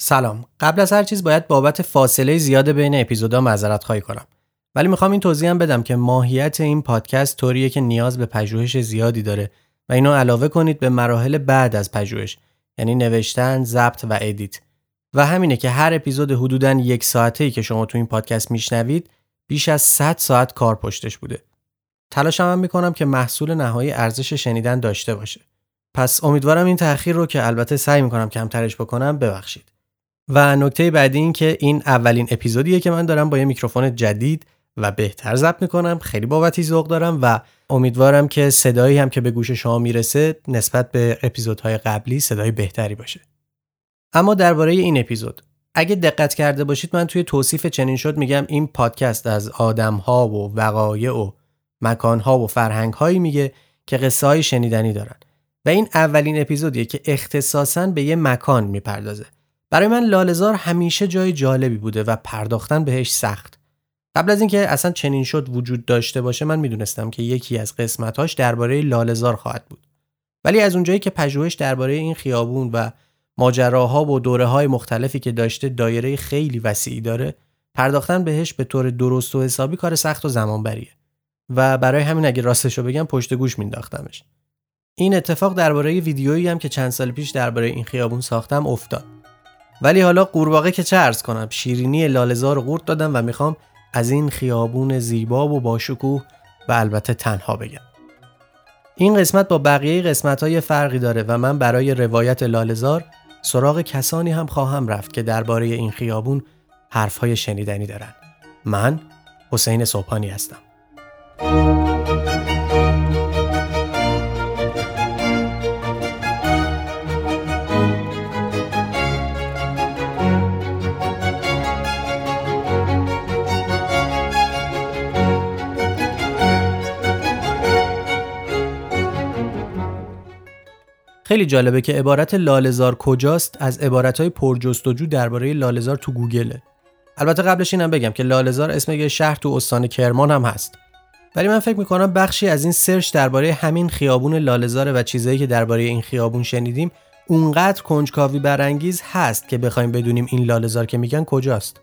سلام قبل از هر چیز باید بابت فاصله زیاد بین اپیزودا معذرت خواهی کنم ولی می‌خوام این توضیح هم بدم که ماهیت این پادکست طوریه که نیاز به پژوهش زیادی داره و اینو علاوه کنید به مراحل بعد از پژوهش یعنی نوشتن، ضبط و ادیت و همینه که هر اپیزود حدوداً یک ساعته ای که شما تو این پادکست میشنوید بیش از 100 ساعت کار پشتش بوده. تلاشم هم می‌کنم که محصول نهایی ارزش شنیدن داشته باشه. پس امیدوارم این تأخیر رو که البته سعی می‌کنم کمترش بکنم ببخشید. و نکته بعدی این که این اولین اپیزودیه که من دارم با یه میکروفون جدید و بهتر ضبط می‌کنم خیلی بابتی ذوق دارم و امیدوارم که صدایی هم که به گوش شما می‌رسه نسبت به اپیزودهای قبلی صدای بهتری باشه. اما درباره این اپیزود اگه دقت کرده باشید من توی توصیف چنین شد میگم این پادکست از آدمها و وقایع و مکانها و فرهنگهایی میگه که قصه های شنیدنی دارن و این اولین اپیزودیه که اختصاصا به یه مکان می‌پردازه. برای من لالزار همیشه جای جالبی بوده و پرداختن بهش سخت. قبل از اینکه اصلا چنین شد وجود داشته باشه من می‌دونستم که یکی از قسمتاش درباره لالزار خواهد بود. ولی از اونجایی که پژوهش درباره این خیابون و ماجراها و دوره های مختلفی که داشته دایره خیلی وسیعی داره پرداختن بهش به طور درست و حسابی کار سخت و زمان بریه و برای همین اگه راستشو بگم پشت گوش مینداختمش این اتفاق درباره ویدیویی هم که چند سال پیش درباره این خیابون ساختم افتاد ولی حالا قورباغه که چه ارز کنم شیرینی لالزار رو قورت دادم و می‌خوام از این خیابون زیبا و باشکوه و البته تنها بگم. این قسمت با بقیه قسمت های فرقی داره و من برای روایت لالزار سراغ کسانی هم خواهم رفت که درباره این خیابون حرفهای شنیدنی دارن. من حسین صبحانی هستم. خیلی جالبه که عبارت لالزار کجاست از عبارتهای پرجستجو درباره لالزار تو گوگله. البته قبلش اینم بگم که لالزار اسم یه شهر تو استان کرمان هم هست. ولی من فکر می‌کنم بخشی از این سرچ درباره همین خیابون لالزار و چیزایی که درباره این خیابون شنیدیم اونقدر کنجکاوی برانگیز هست که بخوایم بدونیم این لالزار که میگن کجاست.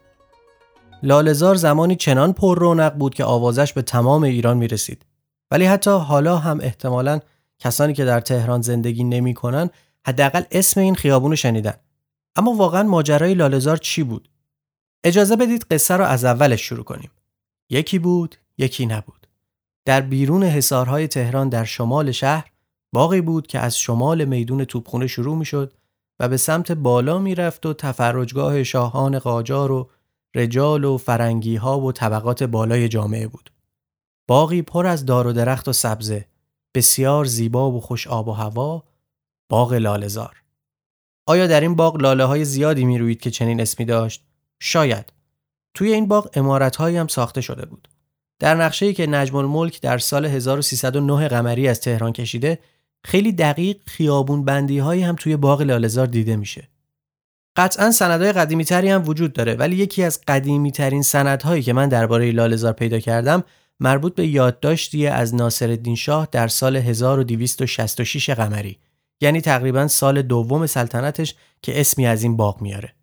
لالزار زمانی چنان پر رونق بود که آوازش به تمام ایران می‌رسید. ولی حتی حالا هم احتمالاً کسانی که در تهران زندگی نمی‌کنن حداقل اسم این خیابون رو شنیدن. اما واقعا ماجرای لالزار چی بود؟ اجازه بدید قصه رو از اولش شروع کنیم. یکی بود یکی نبود. در بیرون حصارهای تهران در شمال شهر باقی بود که از شمال میدون توپخونه شروع می‌شد و به سمت بالا می‌رفت و تفرجگاه شاهان قاجار و رجال و فرنگی ها و طبقات بالای جامعه بود. باقی پر از دار و درخت و سبزه. بسیار زیبا و خوش آب و هوا باغ لالزار آیا در این باغ لاله های زیادی می روید که چنین اسمی داشت؟ شاید. توی این باغ امارت هم ساخته شده بود. در نقشه‌ای که نجم الملک در سال 1309 قمری از تهران کشیده، خیلی دقیق خیابون بندی هایی هم توی باغ لالزار دیده میشه. قطعا سندهای قدیمی تری هم وجود داره ولی یکی از قدیمی ترین سندهایی که من درباره لالزار پیدا کردم مربوط به یادداشتی از ناصرالدین شاه در سال 1266 قمری یعنی تقریبا سال دوم سلطنتش که اسمی از این باغ میاره.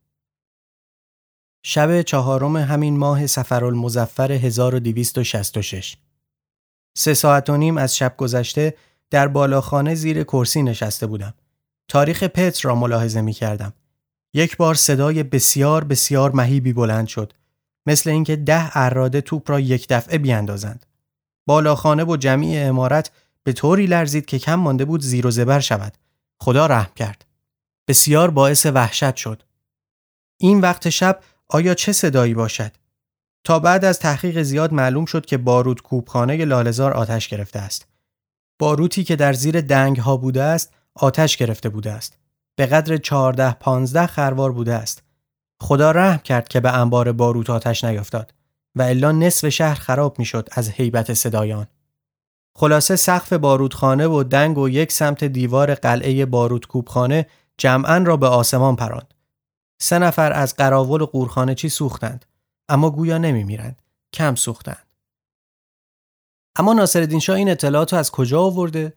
شب چهارم همین ماه سفرالمزفر 1266 سه ساعت و نیم از شب گذشته در بالاخانه زیر کرسی نشسته بودم. تاریخ پتر را ملاحظه می کردم. یک بار صدای بسیار بسیار مهیبی بلند شد مثل اینکه ده اراده توپ را یک دفعه بیاندازند. بالاخانه و جمعی امارت به طوری لرزید که کم مانده بود زیر و زبر شود. خدا رحم کرد. بسیار باعث وحشت شد. این وقت شب آیا چه صدایی باشد؟ تا بعد از تحقیق زیاد معلوم شد که بارود کوبخانه لالزار آتش گرفته است. باروتی که در زیر دنگ ها بوده است آتش گرفته بوده است. به قدر 14 15 خروار بوده است. خدا رحم کرد که به انبار باروت آتش نیفتاد و الا نصف شهر خراب می‌شد از هیبت صدایان. خلاصه سقف بارودخانه و دنگ و یک سمت دیوار قلعه بارود کوبخانه جمعا را به آسمان پراند. سه نفر از قراول و قورخانه چی سوختند اما گویا نمیمیرند کم سوختند. اما ناصرالدین شاه این اطلاعات از کجا آورده؟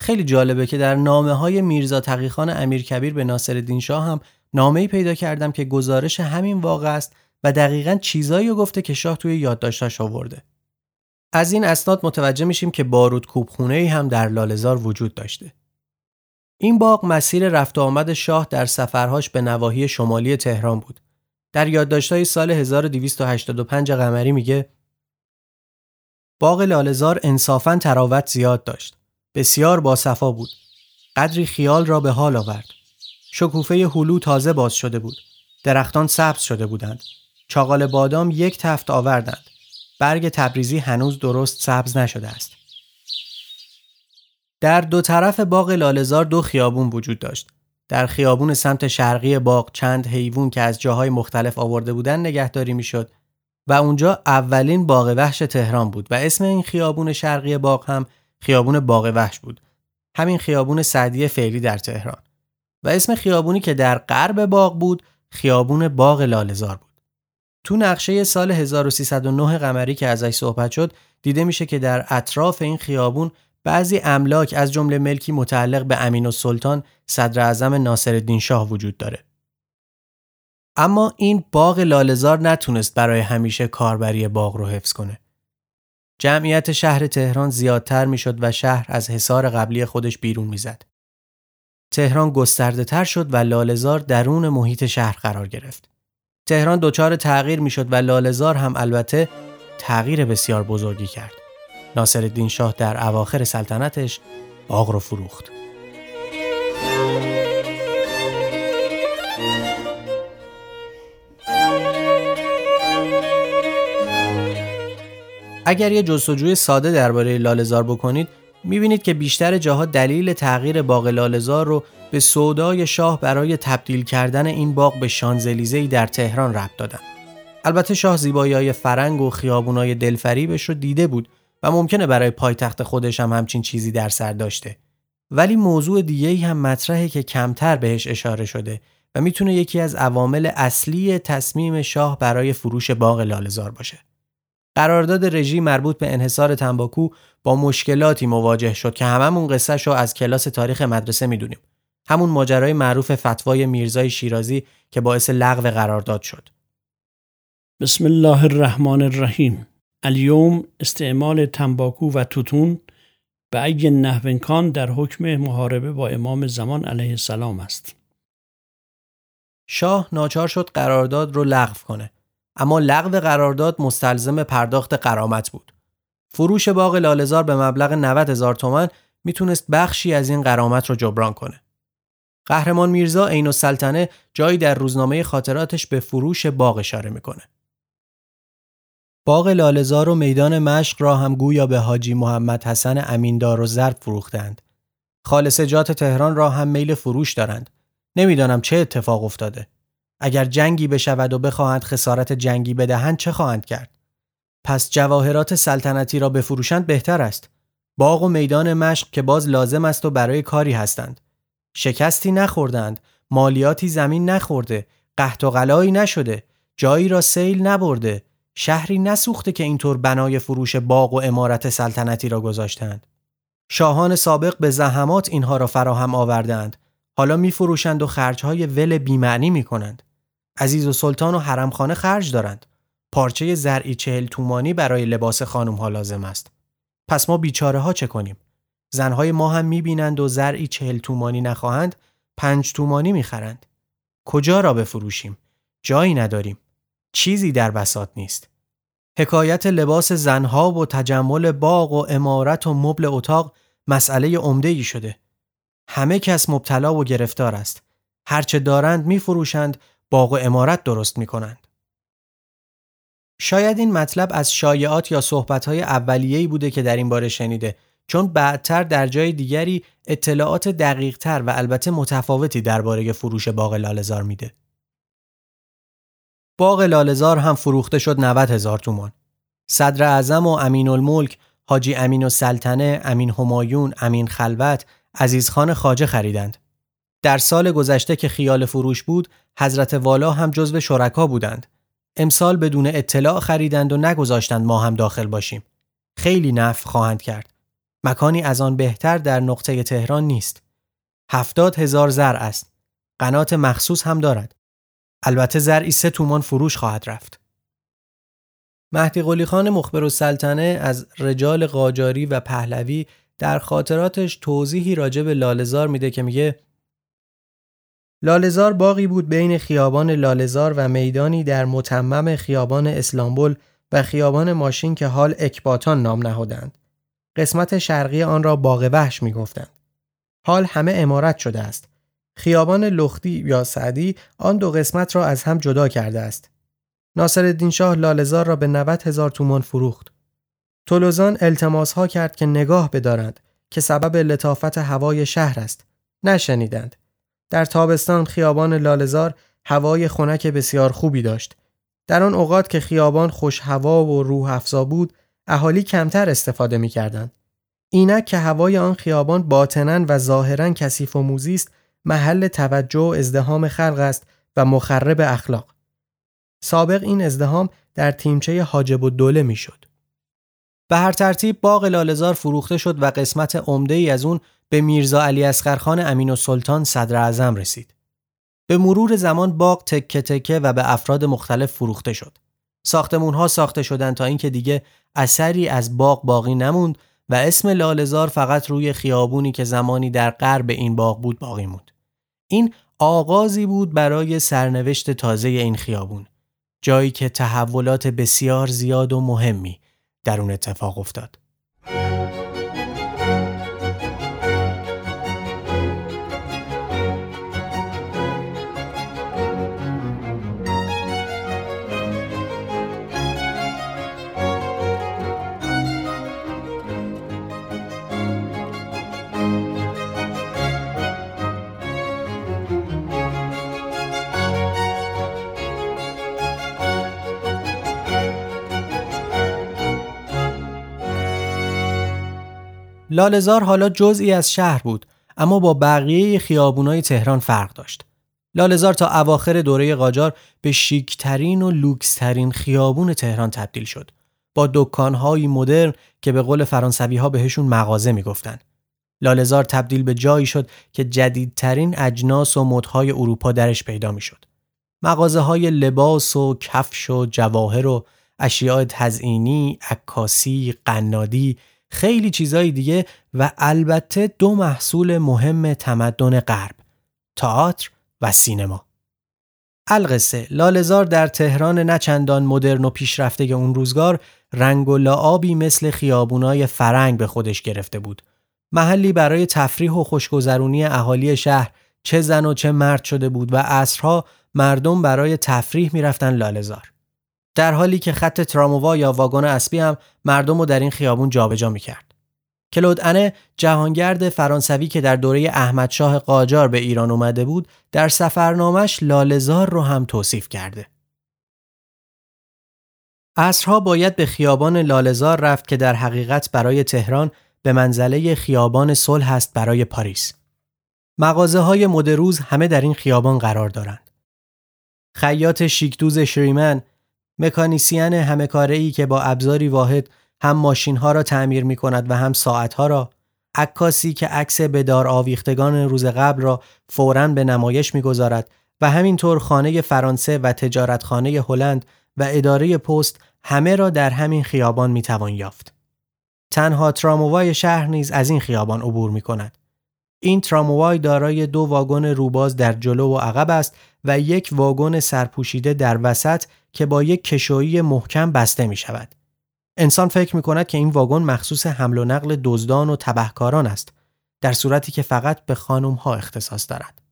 خیلی جالبه که در نامه های میرزا تقیخان امیرکبیر به ناصرالدین شاه هم نامه‌ای پیدا کردم که گزارش همین واقع است و دقیقا چیزایی رو گفته که شاه توی یادداشتش آورده. از این اسناد متوجه میشیم که بارود کوبخونه هم در لالزار وجود داشته. این باغ مسیر رفت و آمد شاه در سفرهاش به نواحی شمالی تهران بود. در یادداشت‌های سال 1285 قمری میگه باغ لالزار انصافا تراوت زیاد داشت. بسیار باصفا بود. قدری خیال را به حال آورد. شکوفه هلو تازه باز شده بود. درختان سبز شده بودند. چاقال بادام یک تفت آوردند. برگ تبریزی هنوز درست سبز نشده است. در دو طرف باغ لالزار دو خیابون وجود داشت. در خیابون سمت شرقی باغ چند حیوان که از جاهای مختلف آورده بودند نگهداری می‌شد و اونجا اولین باغ وحش تهران بود و اسم این خیابون شرقی باغ هم خیابون باغ وحش بود. همین خیابون سعدی فعلی در تهران. و اسم خیابونی که در غرب باغ بود خیابون باغ لالزار بود. تو نقشه سال 1309 قمری که ازش صحبت شد دیده میشه که در اطراف این خیابون بعضی املاک از جمله ملکی متعلق به امین و سلطان صدر اعظم ناصرالدین شاه وجود داره. اما این باغ لالزار نتونست برای همیشه کاربری باغ رو حفظ کنه. جمعیت شهر تهران زیادتر می‌شد و شهر از حصار قبلی خودش بیرون می‌زد. تهران گسترده تر شد و لالزار درون محیط شهر قرار گرفت. تهران دچار تغییر می‌شد و لالزار هم البته تغییر بسیار بزرگی کرد. ناصرالدین شاه در اواخر سلطنتش باغ رو فروخت. اگر یه جستجوی ساده درباره لالزار بکنید می‌بینید که بیشتر جاها دلیل تغییر باغ لالزار رو به سودای شاه برای تبدیل کردن این باغ به شانزلیزهی در تهران ربط دادن. البته شاه زیبایی های فرنگ و خیابونای دلفریبش رو دیده بود و ممکنه برای پایتخت خودش هم همچین چیزی در سر داشته. ولی موضوع دیگه هم مطرحه که کمتر بهش اشاره شده و می‌تونه یکی از عوامل اصلی تصمیم شاه برای فروش باغ لالزار باشه. قرارداد رژیم مربوط به انحصار تنباکو با مشکلاتی مواجه شد که هممون قصه شو از کلاس تاریخ مدرسه می‌دونیم. همون ماجرای معروف فتوای میرزای شیرازی که باعث لغو قرارداد شد. بسم الله الرحمن الرحیم الیوم استعمال تنباکو و توتون به ای نحوینکان در حکم محاربه با امام زمان علیه السلام است. شاه ناچار شد قرارداد رو لغو کنه. اما لغو قرارداد مستلزم پرداخت قرامت بود. فروش باغ لالزار به مبلغ 90 هزار تومن می‌تونست بخشی از این قرامت رو جبران کنه. قهرمان میرزا عین السلطنه جایی در روزنامه خاطراتش به فروش باغ اشاره می‌کنه. باغ لالزار و میدان مشق را هم گویا به حاجی محمد حسن امیندار و زرد فروختند. خالصجات تهران را هم میل فروش دارند. نمی‌دانم چه اتفاق افتاده. اگر جنگی بشود و بخواهند خسارت جنگی بدهند چه خواهند کرد؟ پس جواهرات سلطنتی را بفروشند بهتر است. باغ و میدان مشق که باز لازم است و برای کاری هستند. شکستی نخوردند، مالیاتی زمین نخورده، قحط و غلایی نشده، جایی را سیل نبرده، شهری نسوخته که اینطور بنای فروش باغ و امارت سلطنتی را گذاشتند. شاهان سابق به زحمات اینها را فراهم آوردند. حالا می فروشند و خرجهای ول بیمعنی می کنند. عزیز و سلطان و حرمخانه خرج دارند. پارچه زرعی چهل تومانی برای لباس خانم ها لازم است. پس ما بیچاره ها چه کنیم؟ زنهای ما هم می‌بینند و زرعی چهل تومانی نخواهند پنج تومانی می‌خرند. کجا را بفروشیم؟ جایی نداریم. چیزی در بسات نیست. حکایت لباس زنها و تجمل باغ و امارت و مبل اتاق مسئله عمده ای شده. همه کس مبتلا و گرفتار است. هرچه دارند میفروشند باغ و امارت درست می کنند. شاید این مطلب از شایعات یا صحبتهای اولیه‌ای بوده که در این باره شنیده چون بعدتر در جای دیگری اطلاعات دقیقتر و البته متفاوتی درباره فروش باغ لالزار میده. باغ لالزار هم فروخته شد 90 هزار تومان. صدر اعظم و امین الملک، حاجی امین و سلطنه، امین همایون، امین خلوت، عزیزخان خاجه خریدند. در سال گذشته که خیال فروش بود، حضرت والا هم جزو شرکا بودند. امسال بدون اطلاع خریدند و نگذاشتند ما هم داخل باشیم. خیلی نفع خواهند کرد. مکانی از آن بهتر در نقطه تهران نیست. هفتاد هزار زر است. قنات مخصوص هم دارد. البته زرعی سه تومان فروش خواهد رفت. مهدی قلی خان مخبر و سلطنه از رجال قاجاری و پهلوی در خاطراتش توضیحی راجع به لالزار میده که میگه لالزار باقی بود بین خیابان لالزار و میدانی در متمم خیابان اسلامبول و خیابان ماشین که حال اکباتان نام نهادند. قسمت شرقی آن را باغ وحش می گفتند. حال همه امارت شده است. خیابان لختی یا سعدی آن دو قسمت را از هم جدا کرده است. ناصر شاه لالزار را به 90 هزار تومان فروخت. تولوزان التماس ها کرد که نگاه بدارند که سبب لطافت هوای شهر است. نشنیدند. در تابستان خیابان لالزار هوای خنک بسیار خوبی داشت. در آن اوقات که خیابان خوش هوا و روح افزا بود، اهالی کمتر استفاده می کردند. اینک که هوای آن خیابان باطنا و ظاهرا کثیف و موزی است، محل توجه و ازدهام خلق است و مخرب اخلاق. سابق این ازدهام در تیمچه حاجب و دوله می شد. به هر ترتیب باغ لالزار فروخته شد و قسمت عمده ای از اون به میرزا علی اسقرخان امین و سلطان صدر اعظم رسید. به مرور زمان باغ تکه تکه و به افراد مختلف فروخته شد. ساختمون ها ساخته شدند تا اینکه دیگه اثری از باغ باقی نموند و اسم لالزار فقط روی خیابونی که زمانی در غرب این باغ بود باقی موند. این آغازی بود برای سرنوشت تازه این خیابون. جایی که تحولات بسیار زیاد و مهمی در اون اتفاق افتاد. لالزار حالا جزئی از شهر بود اما با بقیه خیابونای تهران فرق داشت. لالزار تا اواخر دوره قاجار به شیکترین و لوکسترین خیابون تهران تبدیل شد. با دکانهایی مدرن که به قول فرانسوی ها بهشون مغازه می‌گفتن. لالزار تبدیل به جایی شد که جدیدترین اجناس و مدهای اروپا درش پیدا می‌شد. مغازه های لباس و کفش و جواهر و اشیاء تزئینی، عکاسی، قنادی خیلی چیزای دیگه و البته دو محصول مهم تمدن غرب تئاتر و سینما. القصه. لالزار در تهران نچندان مدرن و پیشرفته اون روزگار رنگ و لعابی مثل خیابونای فرنگ به خودش گرفته بود. محلی برای تفریح و خوشگذرونی اهالی شهر چه زن و چه مرد شده بود و عصرها مردم برای تفریح می‌رفتن لالزار در حالی که خط تراموا یا واگن اسبی هم مردم رو در این خیابون جابجا می‌کرد. کلود انه جهانگرد فرانسوی که در دوره احمدشاه قاجار به ایران اومده بود در سفرنامش لالزار رو هم توصیف کرده. عصرها باید به خیابان لالزار رفت که در حقیقت برای تهران به منزله خیابان صلح است برای پاریس. مغازه های مدروز همه در این خیابان قرار دارند. خیاط شیکدوز شریمن مکانیسیان همه که با ابزاری واحد هم ماشین ها را تعمیر می کند و هم ساعت ها را عکاسی که عکس بدار آویختگان روز قبل را فوراً به نمایش می‌گذارد و همینطور خانه فرانسه و تجارتخانه هلند و اداره پست همه را در همین خیابان می توان یافت. تنها تراموای شهر نیز از این خیابان عبور می کند. این تراموای دارای دو واگن روباز در جلو و عقب است و یک واگن سرپوشیده در وسط که با یک کشویی محکم بسته می شود. انسان فکر می کند که این واگن مخصوص حمل و نقل دزدان و تبهکاران است در صورتی که فقط به خانم ها اختصاص دارد.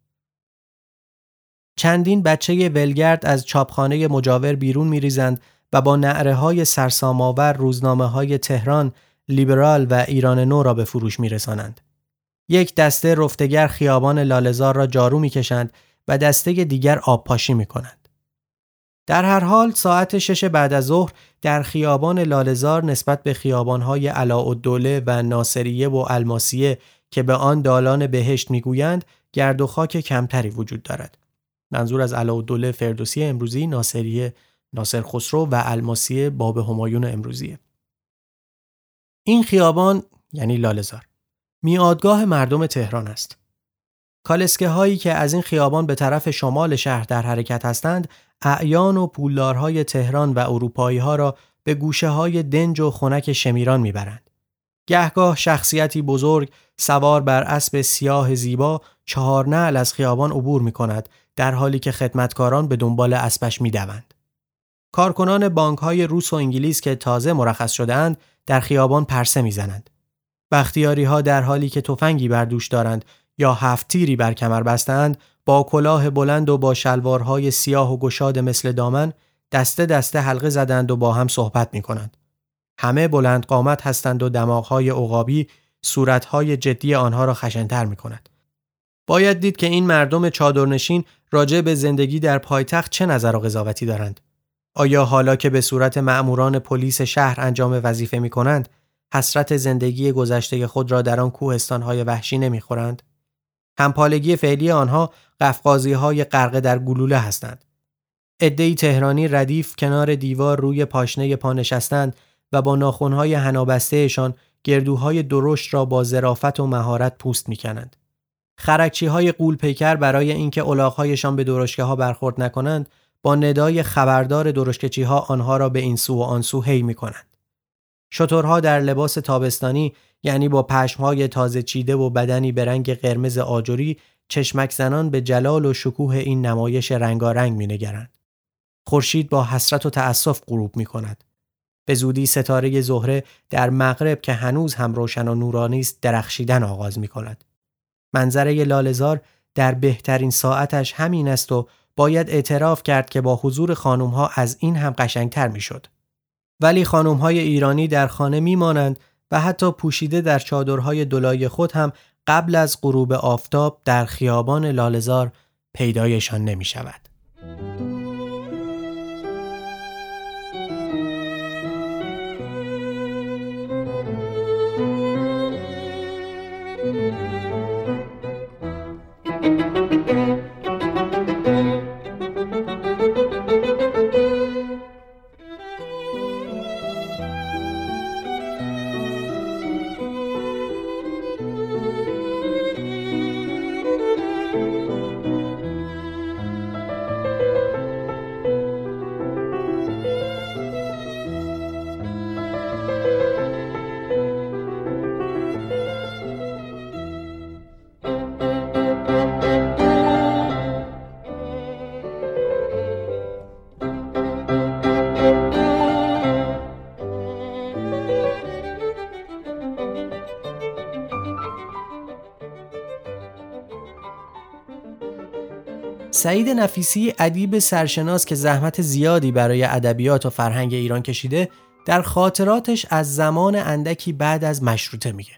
چندین بچه ولگرد از چاپخانه مجاور بیرون می ریزند و با نعره های سرساماور روزنامه های تهران، لیبرال و ایران نو را به فروش می رسانند. یک دسته رفتگر خیابان لالزار را جارو می کشند و دسته دیگر آب پاشی می کنند. در هر حال ساعت شش بعد از ظهر در خیابان لالزار نسبت به خیابانهای علاءالدوله و ناصریه و الماسیه که به آن دالان بهشت می‌گویند گرد و خاک کمتری وجود دارد. منظور از علاءالدوله فردوسی امروزی ناصریه ناصر خسرو و الماسیه باب همایون امروزیه. این خیابان یعنی لالزار میادگاه مردم تهران است. کالسکه هایی که از این خیابان به طرف شمال شهر در حرکت هستند اعیان و پولدارهای تهران و اروپایی ها را به گوشه های دنج و خنک شمیران می‌برند. گهگاه شخصیتی بزرگ سوار بر اسب سیاه زیبا چهار نعل از خیابان عبور می کند در حالی که خدمتکاران به دنبال اسبش می دوند. کارکنان بانک های روس و انگلیس که تازه مرخص شدهاند در خیابان پرسه می‌زنند. بختیاری ها در حالی که تفنگی بر دوش دارند یا هفت تیری بر کمر بستند با کلاه بلند و با شلوارهای سیاه و گشاد مثل دامن دسته دسته حلقه زدند و با هم صحبت می کنند. همه بلند قامت هستند و دماغهای عقابی صورتهای جدی آنها را خشنتر می کند. باید دید که این مردم چادرنشین راجع به زندگی در پایتخت چه نظر و قضاوتی دارند. آیا حالا که به صورت مأموران پلیس شهر انجام وظیفه می کنند، حسرت زندگی گذشته خود را در آن کوهستانهای وحشی نمی‌خورند؟ همپالگی فعلی آنها قفقازی های غرقه در گلوله هستند. عدهای تهرانی ردیف کنار دیوار روی پاشنه پا نشستند و با ناخونهای هنابستهشان گردوهای درشت را با ظرافت و مهارت پوست می‌کنند. خرکچی های قول پیکر برای اینکه الاغهایشان به درشکه ها برخورد نکنند با ندای خبردار درشکچی ها آنها را به این سو و آن سو هی می کنند. شترها در لباس تابستانی یعنی با پشمهای تازه چیده و بدنی به رنگ قرمز آجوری چشمک زنان به جلال و شکوه این نمایش رنگارنگ می نگرند. خورشید با حسرت و تأسف غروب می کند. به زودی ستاره زهره در مغرب که هنوز هم روشن و نورانی است درخشیدن آغاز می کند. منظره لالزار در بهترین ساعتش همین است و باید اعتراف کرد که با حضور خانم ها از این هم قشنگتر می شد. ولی خانم های ایرانی در خانه می مانند و حتی پوشیده در چادرهای دلای خود هم قبل از غروب آفتاب در خیابان لالزار پیدایشان نمی شود. نفیسی ادیب سرشناس که زحمت زیادی برای ادبیات و فرهنگ ایران کشیده در خاطراتش از زمان اندکی بعد از مشروطه میگه.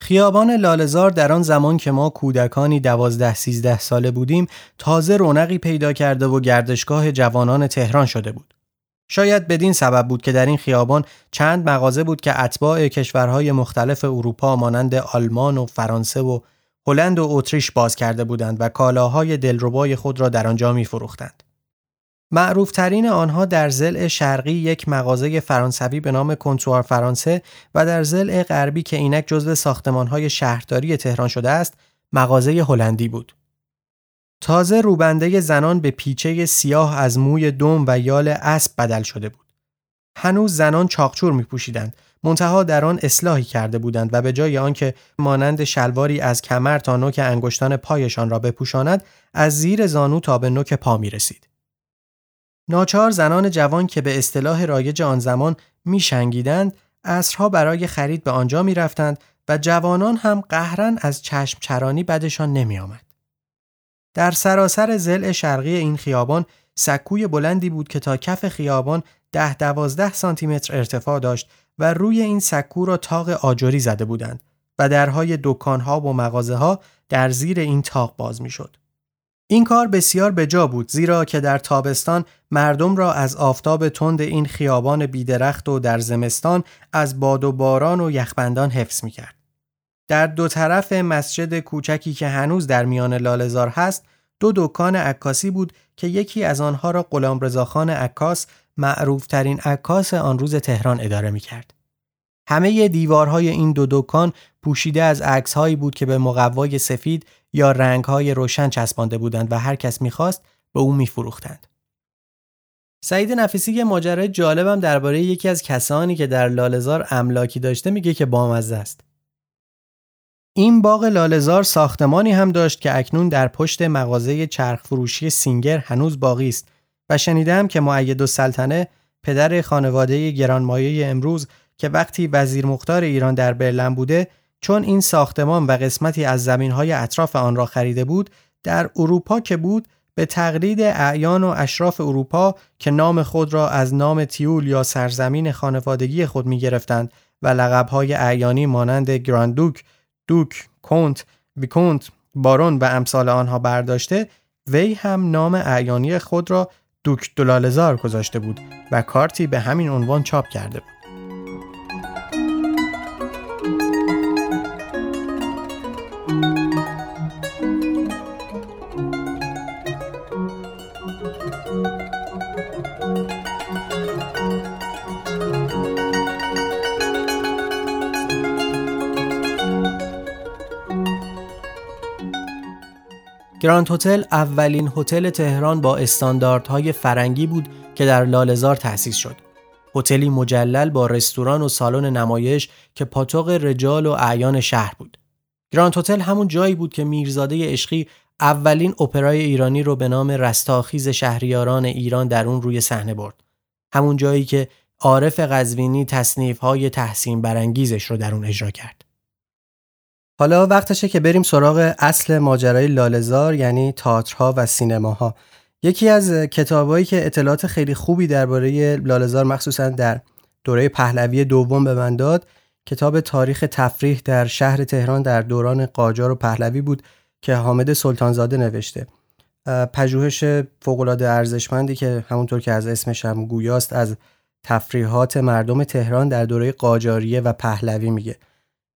خیابان لالزار در آن زمان که ما کودکانی دوازده سیزده ساله بودیم تازه رونقی پیدا کرده و گردشگاه جوانان تهران شده بود. شاید بدین سبب بود که در این خیابان چند مغازه بود که اتباع کشورهای مختلف اروپا مانند آلمان و فرانسه و هلند و اتریش باز کرده بودند و کالاهای دلربای خود را در آنجا می فروختند. معروف ترین آنها در زل شرقی یک مغازه فرانسوی به نام کنتوار فرانسه و در زل غربی که اینک جزو ساختمانهای شهرداری تهران شده است مغازه هلندی بود. تازه روبنده زنان به پیچه سیاه از موی دم و یال اسب بدل شده بود. هنوز زنان چاقچور می پوشیدند منتها در آن اصلاحی کرده بودند و به جای آنکه مانند شلواری از کمر تا نوک انگشتان پایشان را بپوشاند از زیر زانو تا به نوک پا می رسید. ناچار زنان جوان که به اصطلاح رایج آن زمان می شنگیدند اصرها برای خرید به آنجا می رفتند و جوانان هم قهرن از چشم چرانی بدشان نمی آمد. در سراسر زل شرقی این خیابان سکوی بلندی بود که تا کف خیابان ده دوازده سانتیمتر ارتفاع داشت و روی این سکو را تاق آجری زده بودند و درهای دکانها و مغازه ها در زیر این تاق باز می‌شد. این کار بسیار بجا بود زیرا که در تابستان مردم را از آفتاب تند این خیابان بیدرخت و در زمستان از باد و باران و یخبندان حفظ می کرد. در دو طرف مسجد کوچکی که هنوز در میان لالزار هست دو دکان عکاسی بود که یکی از آنها را غلام رضاخان عکاس معروف ترین عکاس آن روز تهران اداره می کرد. همه دیوارهای این دو دکان پوشیده از عکسهایی بود که به مقوای سفید یا رنگهای روشن چسبانده بودند و هر کس می‌خواست به او میفروختند. سعید نفیسی یه ماجرای جالبم درباره یکی از کسانی که در لالزار املاکی داشته میگه که بامزه است. این باغ لالزار ساختمانی هم داشت که اکنون در پشت مغازه چرخ فروشی سینگر هنوز باقی است شنیدم که معید و سلطنه پدر خانواده گرانمایه امروز که وقتی وزیر مختار ایران در برلن بوده چون این ساختمان و قسمتی از زمینهای اطراف آن را خریده بود در اروپا که بود به تقلید اعیان و اشراف اروپا که نام خود را از نام تیول یا سرزمین خانوادگی خود می گرفتند و لقبهای اعیانی مانند گراندوک، دوک، کنت، ویکونت، بارون و امثال آنها برداشته وی هم نام اعیانی خود را دوک دلالزار گذاشته بود و کارتی به همین عنوان چاپ کرده بود. گراند هتل اولین هتل تهران با استانداردهای فرنگی بود که در لاله‌زار تأسیس شد. هتلی مجلل با رستوران و سالن نمایش که پاتوق رجال و اعیان شهر بود. گراند هتل همون جایی بود که میرزاده عشقی اولین اپرای ایرانی رو به نام رستاخیز شهریاران ایران در اون روی صحنه برد. همون جایی که عارف قزوینی تصنیف های تحسین برانگیزش رو در اون اجرا کرد. حالا وقتشه که بریم سراغ اصل ماجرای لالزار یعنی تئاترها و سینماها. یکی از کتابایی که اطلاعات خیلی خوبی درباره لالزار مخصوصا در دوره پهلوی دوم به من داد کتاب تاریخ تفریح در شهر تهران در دوران قاجار و پهلوی بود که حامد سلطانزاده نوشته. پژوهش فوقالعاده ارزشمندی که همونطور که از اسمش هم گویاست از تفریحات مردم تهران در دوره قاجاریه و پهلوی میگه.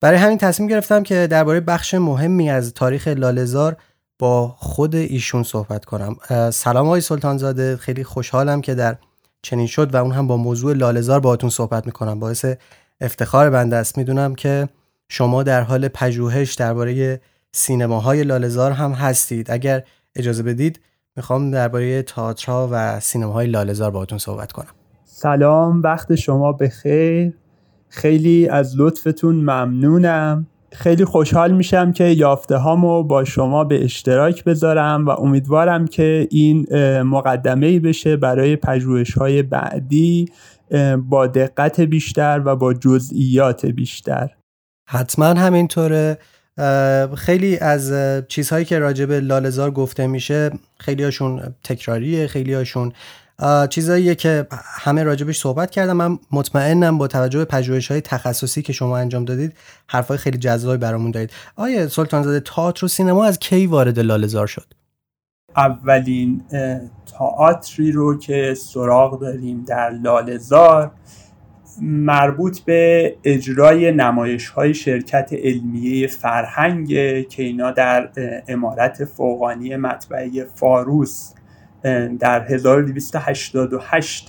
برای همین تصمیم گرفتم که درباره بخش مهمی از تاریخ لالزار با خود ایشون صحبت کنم. سلام آقای سلطانزاده. خیلی خوشحالم که در چنین شد و اون هم با موضوع لالزار باهاتون صحبت می‌کنم. باعث افتخار بنده است. می‌دونم که شما در حال پژوهش درباره سینماهای لالزار هم هستید. اگر اجازه بدید می‌خوام درباره تئاترها و سینماهای لالزار باهاتون صحبت کنم. سلام. وقت شما بخیر. خیلی از لطفتون ممنونم. خیلی خوشحال میشم که یافته هامو با شما به اشتراک بذارم و امیدوارم که این مقدمه بشه برای پژوهش های بعدی با دقت بیشتر و با جزئیات بیشتر. حتما همینطوره. خیلی از چیزهایی که راجع به لالزار گفته میشه خیلی هاشون تکراریه خیلی هاشون چیزاییه که همه راجبش صحبت کردم. من مطمئنم با توجه به پژوهش های تخصصی که شما انجام دادید حرفای خیلی جذابی برامون دارید. آیا سلطان زاده تئاتر و سینما از کی وارد لالزار شد؟ اولین تئاتری رو که سراغ داریم در لالزار مربوط به اجرای نمایش های شرکت علمیه فرهنگ که اینا در امارت فوقانی مطبعه فاروس در 1288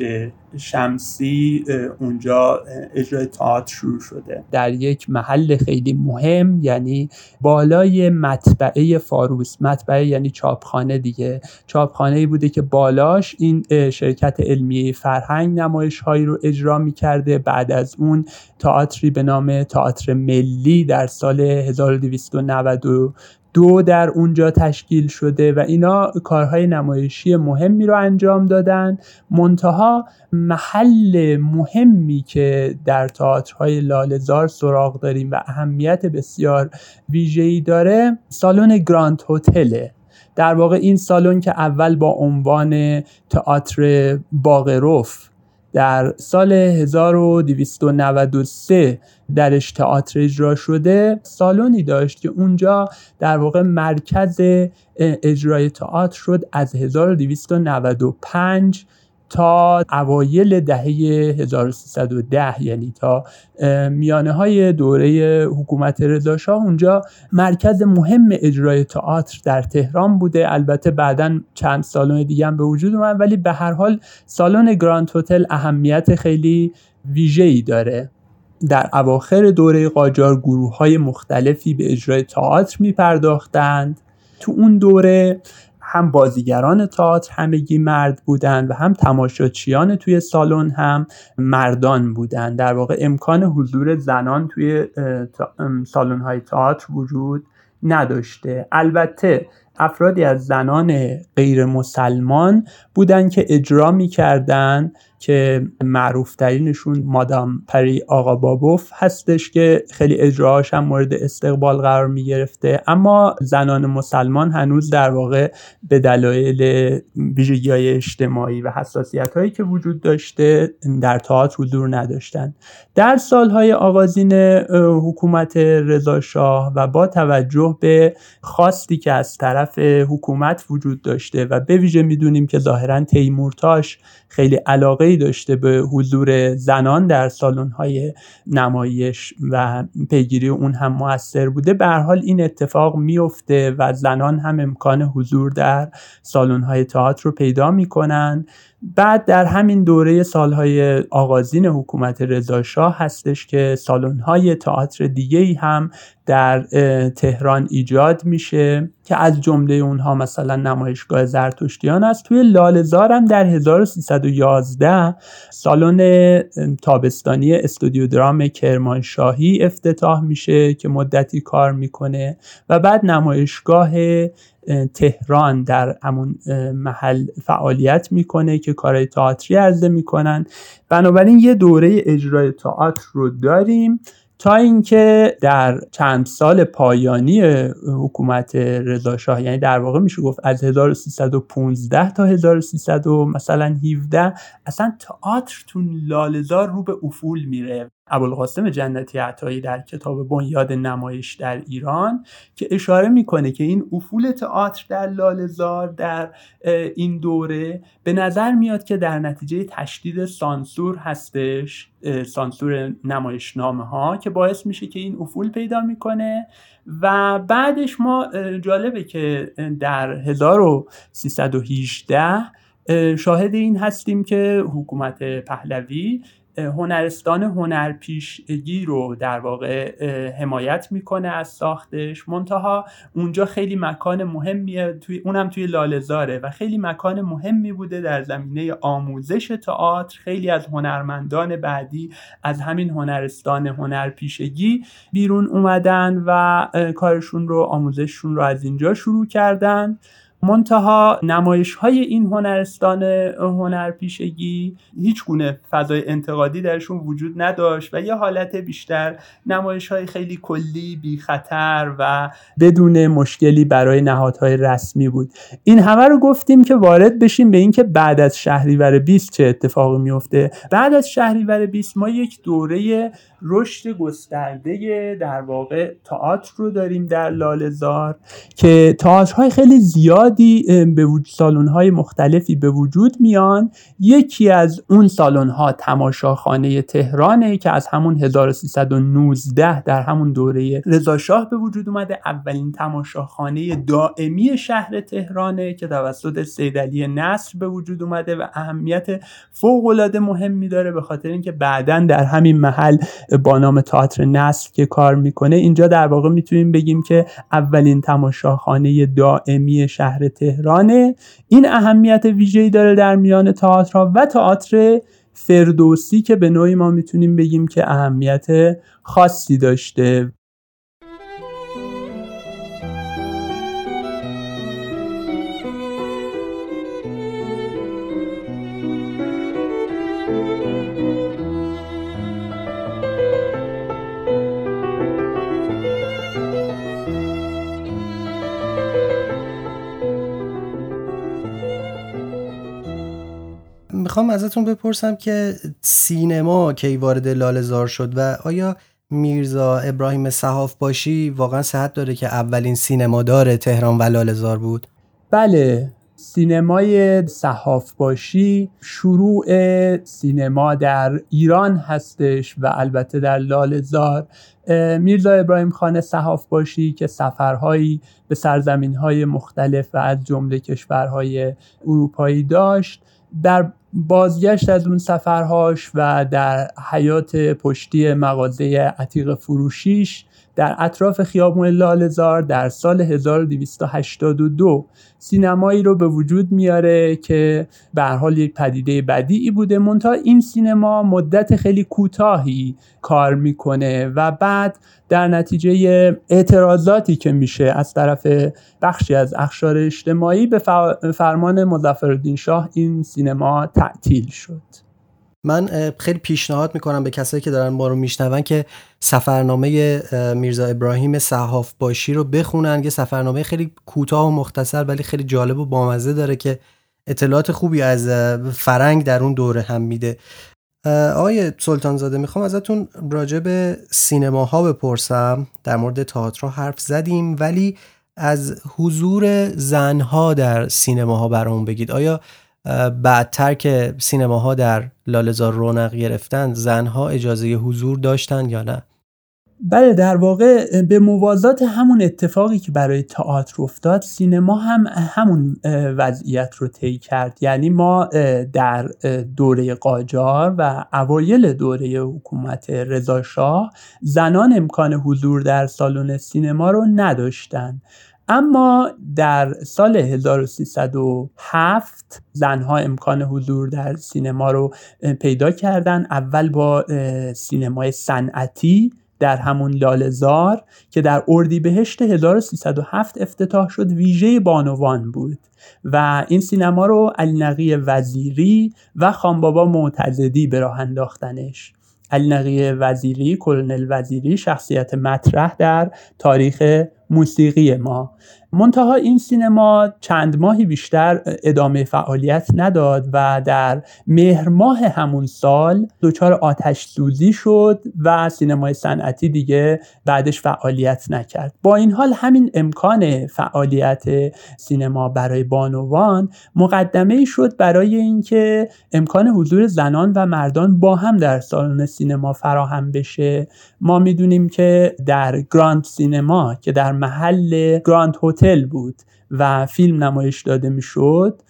شمسی اونجا اجرای تئاتر شروع شده. در یک محل خیلی مهم یعنی بالای مطبعه فاروس. مطبعه یعنی چاپخانه دیگه. چاپخانه بوده که بالاش این شرکت علمیه فرهنگ نمایش هایی رو اجرا می‌کرده. بعد از اون تئاتری به نام تئاتر ملی در سال 1290 دو در اونجا تشکیل شده و اینا کارهای نمایشی مهمی رو انجام دادن. منتها محل مهمی که در تئاترهای لالزار سراغ داریم و اهمیت بسیار ویژه‌ای داره سالن گراند هتله در واقع این سالن که اول با عنوان تئاتر باغروف در سال 1293 درش تئاتر اجرا شده سالونی داشت که اونجا در واقع مرکز اجرای تئاتر شد از 1295 تا اوایل دهه 1310 یعنی تا میانه های دوره حکومت رضاشاه اونجا مرکز مهم اجرای تئاتر در تهران بوده. البته بعدا چند سالن دیگه هم به وجود اومد ولی به هر حال سالن گراند هتل اهمیت خیلی ویژه‌ای داره. در اواخر دوره قاجار گروه های مختلفی به اجرای تئاتر می پرداختند تو اون دوره هم بازیگران تئاتر همگی مرد بودند و هم تماشاچیان توی سالن هم مردان بودند در واقع امکان حضور زنان توی سالن های تئاتر وجود نداشته. البته افرادی از زنان غیر مسلمان بودن که اجرا می‌کردن که معروف ترینشون مادام پری آقا بابوف هستش که خیلی اجراهاش هم مورد استقبال قرار می گرفته اما زنان مسلمان هنوز در واقع به دلایل ویژگی های اجتماعی و حساسیت هایی که وجود داشته در تئاتر حضور نداشتند. در سالهای آغازین حکومت رضا شاه و با توجه به خواستی که از طرف حکومت وجود داشته و به ویژه می‌دونیم که ظاهرا تیمورتاش خیلی علاقه داشته به حضور زنان در سالن های نمایش و پیگیری اون هم موثر بوده. به حال این اتفاق میفته و زنان هم امکان حضور در سالن های تئاتر رو پیدا می‌کنن. بعد در همین دوره سالهای آغازین حکومت رضاشاه هستش که سالن‌های تئاتر دیگه ای هم در تهران ایجاد میشه که از جمله اونها مثلا نمایشگاه زرتشتیان است. توی لالزار هم در 1311 سالن تابستانی استودیو درام کرمانشاهی افتتاح میشه که مدتی کار می‌کنه و بعد نمایشگاه تهران در همون محل فعالیت می‌کنه که کارهای تئاتری عرضه می‌کنن. بنابراین یه دوره اجرای تئاتر رو داریم تا اینکه در چند سال پایانی حکومت رضا شاه یعنی در واقع میشه گفت از 1315 تا 1300 مثلا 17 اصلا تئاتر تو لالزار رو به افول میره. ابوالقاسم جنتی عطایی در کتاب بنیاد نمایش در ایران که اشاره می‌کنه که این افول تئاتر در لالزار در این دوره به نظر میاد که در نتیجه تشدید سانسور هستش سانسور نمایشنامه ها که باعث میشه که این افول پیدا می‌کنه و بعدش ما جالبه که در 1318 شاهد این هستیم که حکومت پهلوی هنرستان هنرپیشگی رو در واقع حمایت می‌کنه از ساختش. منتها اونجا خیلی مکان مهمیه توی اونم توی لالزاره و خیلی مکان مهمی بوده در زمینه آموزش تئاتر. خیلی از هنرمندان بعدی از همین هنرستان هنرپیشگی بیرون اومدن و کارشون رو آموزششون رو از اینجا شروع کردن. منتها نمایش های این هنرستان هنرپیشگی هیچ گونه فضای انتقادی درشون وجود نداشت و یه حالت بیشتر نمایش های خیلی کلی بی خطر و بدون مشکلی برای نهادهای رسمی بود. این همه رو گفتیم که وارد بشیم به اینکه بعد از شهریور 20 چه اتفاقی میفته بعد از شهریور 20 ما یک دوره رشد گسترده در واقع تئاتر رو داریم در لالزار که تئاترهای خیلی زیادی به وجود های مختلفی به وجود میان. یکی از اون سالن‌ها تماشاخانه تهرانه که از همون 1319 در همون دوره رضاشاه به وجود اومده. اولین تماشاخانه دائمی شهر تهرانه که توسط سید علی نصر به وجود اومده و اهمیت فوق مهمی داره به خاطر اینکه بعدا در همین محل با نام تئاتر نسل که کار می‌کنه. اینجا در واقع می‌تونیم بگیم که اولین تماشاخانه دائمی شهر تهرانه. این اهمیت ویژه‌ای داره در میان تئاترها و تئاتر فردوسی که به نوعی ما می‌تونیم بگیم که اهمیت خاصی داشته. می‌خوام ازتون بپرسم که سینما کی وارد لالزار شد و آیا میرزا ابراهیم صحاف باشی واقعا صحت داره که اولین سینمادار تهران و لالزار بود؟ بله سینمای صحاف باشی شروع سینما در ایران هستش و البته در لالزار میرزا ابراهیم خان صحاف باشی که سفرهایی به سرزمین های مختلف و از جمله کشورهای اروپایی داشت در بازگشت از اون سفرهاش و در حیات پشتی مغازه عتیق فروشیش در اطراف خیابون لالزار در سال 1282 سینمایی رو به وجود میاره که به حال یک پدیده بدیعی بوده. منتها این سینما مدت خیلی کوتاهی کار می‌کنه و بعد در نتیجه اعتراضاتی که میشه از طرف بخشی از اخشار اجتماعی به فرمان مظفرالدین شاه این سینما تعطیل شد. من خیلی پیشنهاد می‌کنم به کسایی که دارن ما رو میشنون که سفرنامه میرزا ابراهیم صحاف باشی رو بخونن. یه سفرنامه خیلی کوتاه و مختصر ولی خیلی جالب و بامزه داره که اطلاعات خوبی از فرنگ در اون دوره هم میده. آقای سلطانزاده می‌خوام ازتون راجع به سینماها بپرسم. در مورد تئاتر حرف زدیم ولی از حضور زنها در سینماها برامون بگید. آیا بعدتر که سینماها در لالزار رونق گرفتن زنها اجازه حضور داشتن یا نه؟ بله در واقع به موازات همون اتفاقی که برای تئاتر افتاد سینما هم همون وضعیت رو طی کرد. یعنی ما در دوره قاجار و اوایل دوره حکومت رضاشاه زنان امکان حضور در سالن سینما رو نداشتن. اما در سال 1307 زنها امکان حضور در سینما رو پیدا کردن. اول با سینمای صنعتی در همون لالزار که در اردیبهشت 1307 افتتاح شد ویژه بانوان بود و این سینما رو علی نقی وزیری و خانبابا معتزدی به راه انداختنش. علی نقی وزیری کلونل وزیری شخصیت مطرح در تاریخ موسیقی ما منتها این سینما چند ماهی بیشتر ادامه فعالیت نداد و در مهر ماه همون سال دچار آتش سوزی شد و سینمای صنعتی دیگه بعدش فعالیت نکرد. با این حال همین امکان فعالیت سینما برای بانوان مقدمه شد برای اینکه امکان حضور زنان و مردان با هم در سالن سینما فراهم بشه. ما می‌دونیم که در گراند سینما که در محل گراند هتل بود و فیلم نمایش داده می‌شد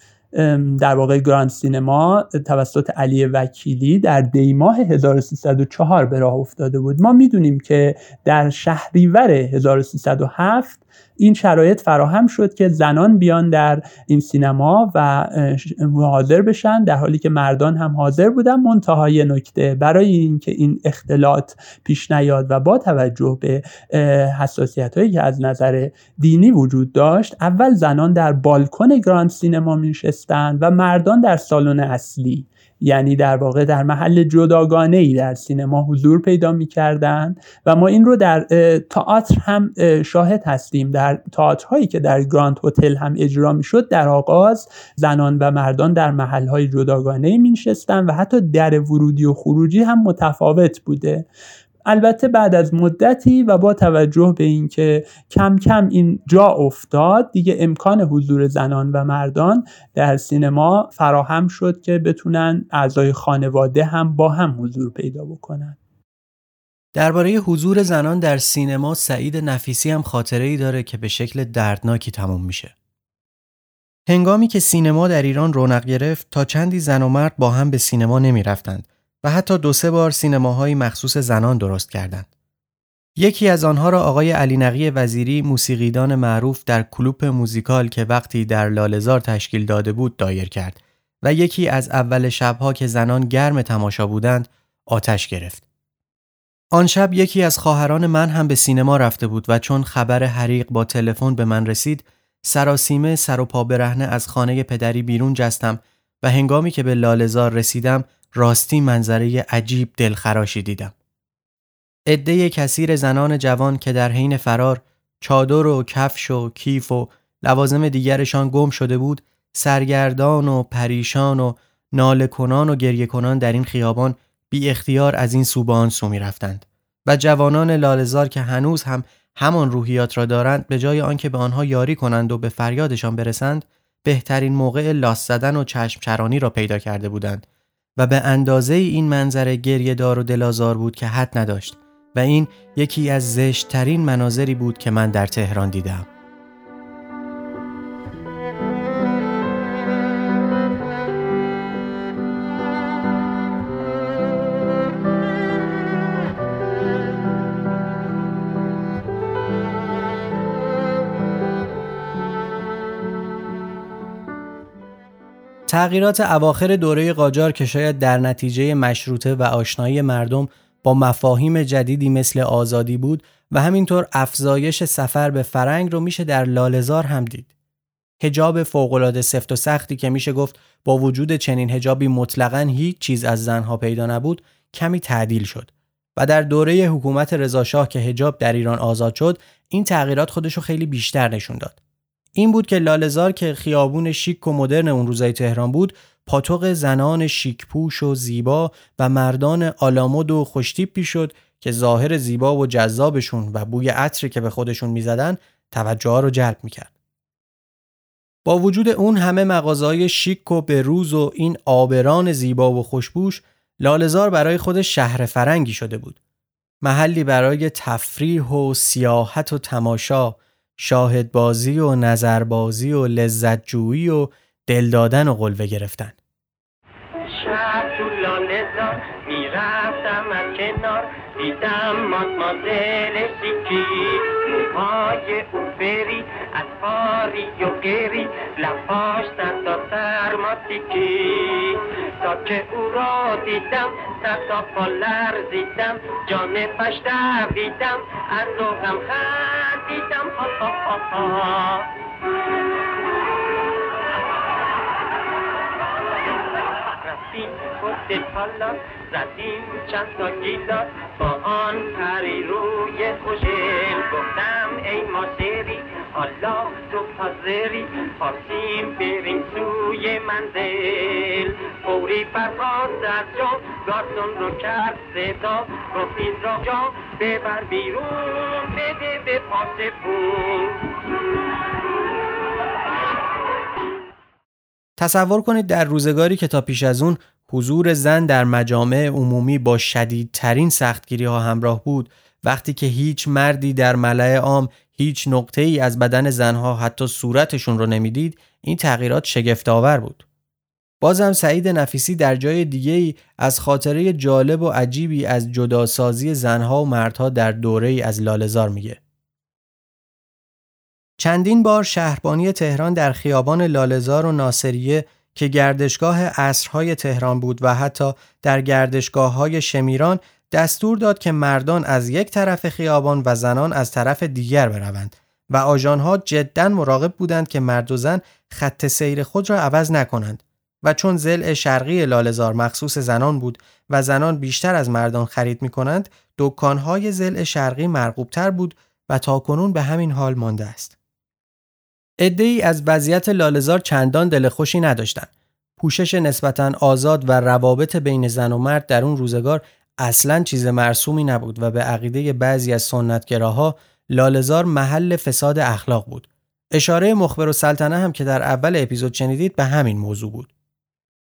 در واقع گراند سینما توسط علی وکیلی در دیماه 1304 به راه افتاده بود. ما می‌دونیم که در شهریور 1307 این شرایط فراهم شد که زنان بیان در این سینما و حاضر بشن در حالی که مردان هم حاضر بودن. منتها یه نکته برای اینکه این اختلاط پیش نیاد و با توجه به حساسیت هایی که از نظر دینی وجود داشت اول زنان در بالکن گراند سینما میشستند و مردان در سالن اصلی یعنی در واقع در محل جداگانه ای در سینما حضور پیدا می کردن و ما این رو در تئاتر هم شاهد هستیم. در تئاترهایی که در گراند هتل هم اجرا می شد در آغاز زنان و مردان در محل های جداگانه ای می و حتی در ورودی و خروجی هم متفاوت بوده. البته بعد از مدتی و با توجه به اینکه کم کم این جا افتاد دیگه امکان حضور زنان و مردان در سینما فراهم شد که بتونن اعضای خانواده هم با هم حضور پیدا بکنن درباره حضور زنان در سینما سعید نفیسی هم خاطره ای داره که به شکل دردناکی تموم میشه. هنگامی که سینما در ایران رونق گرفت تا چندی زن و مرد با هم به سینما نمی رفتند و حتی دو سه بار سینماهایی مخصوص زنان درست کردند. یکی از آنها را آقای علی نقی وزیری موسیقیدان معروف در کلوپ موزیکال که وقتی در لالزار تشکیل داده بود دایر کرد و یکی از اول شبها که زنان گرم تماشا بودند آتش گرفت. آن شب یکی از خواهران من هم به سینما رفته بود و چون خبر حریق با تلفن به من رسید سراسیمه سر و پا برهنه از خانه پدری بیرون جستم و هنگامی که به لالزار رسیدم راستی منظره عجیب دلخراشی دیدم. عده کثیر زنان جوان که در حین فرار چادر و کفش و کیف و لوازم دیگرشان گم شده بود سرگردان و پریشان و ناله کنان و گریه کنان در این خیابان بی اختیار از این سو به آن سو رفتند و جوانان لالزار که هنوز هم همان روحیات را دارند به جای آنکه به آنها یاری کنند و به فریادشان برسند بهترین موقع لاس زدن و چشم چرانی را پیدا کرده بودند و به اندازه این منظره گریه دار و دلازار بود که حد نداشت و این یکی از زشتترین مناظری بود که من در تهران دیدم. تغییرات اواخر دوره قاجار که شاید در نتیجه مشروطه و آشنایی مردم با مفاهیم جدیدی مثل آزادی بود و همینطور افزایش سفر به فرنگ رو میشه در لالزار هم دید. هجاب فوقالعاده سفت و سختی که میشه گفت با وجود چنین هجابی مطلقا هیچ چیز از زنها پیدا نبود کمی تعدیل شد و در دوره حکومت رضاشاه که هجاب در ایران آزاد شد این تغییرات خودشو خیلی بیشتر نشون داد. این بود که لالزار که خیابون شیک و مدرن اون روزای تهران بود پاتوق زنان شیکپوش و زیبا و مردان آلامود و خوشتیپی شد که ظاهر زیبا و جذابشون و بوی عطری که به خودشون می‌زدن توجه رو جلب می‌کرد. با وجود اون همه مغازهای شیک و روز و این آبران زیبا و خوشبوش لالزار برای خود شهر فرنگی شده بود. محلی برای تفریح و سیاحت و تماشا، شاهدبازی و نظربازی و لذتجویی و دل دادن و قلوه گرفتن. شب تو لالزار می‌رفتم از کنار دیدم مادمازل سیکی موهای او بری از پاری و گری لفاش تا سرماتیکی تا که او را دیدم تا پا لرزیدم جان پش دیدم از روغم خندیدم ها ها ها ها پشت زدیم چند تا گیتار با آن پری روی خوشل گفتم ای ماسری حالا تو حاضری خواستیم بریم سوی منزل فوری برخواست از جا گارسون رو کرد صدا گفت این را جا ببر بیرون بده به پاس تصور کنید در روزگاری که تا پیش از اون حضور زن در مجامع عمومی با شدیدترین سختگیری ها همراه بود وقتی که هیچ مردی در ملع عام هیچ نقطه ای از بدن زنها حتی صورتشون رو نمی‌دید این تغییرات شگفت آور بود. بازم سعید نفیسی در جای دیگه ای از خاطره جالب و عجیبی از جداسازی زنها و مردها در دوره ای از لالزار میگه. چندین بار شهربانی تهران در خیابان لالزار و ناصریه که گردشگاه عصرهای تهران بود و حتی در گردشگاه های شمیران دستور داد که مردان از یک طرف خیابان و زنان از طرف دیگر بروند و آژانها جدا مراقب بودند که مرد و زن خط سیر خود را عوض نکنند و چون زل شرقی لالزار مخصوص زنان بود و زنان بیشتر از مردان خرید می کنند دکانهای زل شرقی مرغوبتر بود و تاکنون به همین حال مانده است. ای از وضعیت لالزار چندان دل خوشی نداشتند. پوشش نسبتا آزاد و روابط بین زن و مرد در اون روزگار اصلا چیز مرسومی نبود و به عقیده بعضی از سنتگراها لالزار محل فساد اخلاق بود. اشاره مخبر و سلطنه هم که در اول اپیزود شنیدید به همین موضوع بود.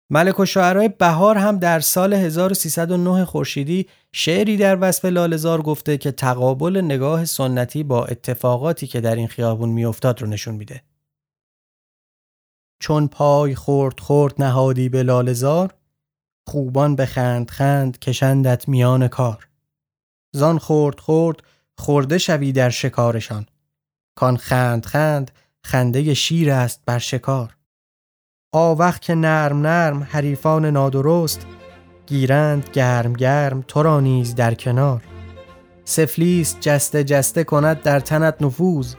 ملک و شعرهای بهار هم در سال 1309 خورشیدی شعری در وصف لالزار گفته که تقابل نگاه سنتی با اتفاقاتی که در این خیابون میافتاد رو نشون میده. چون پای خورد خورد نهادی به لالزار خوبان به خند خند کشندت میان کار. زان خورد خورد خورده شوی در شکارشان. کان خند خند خنده شیر است بر شکار. آوخ که نرم نرم حریفان نادرست. گیرند گرم گرم تو را نیز در کنار. سفلیس جسته جسته کند در تنت نفوذ.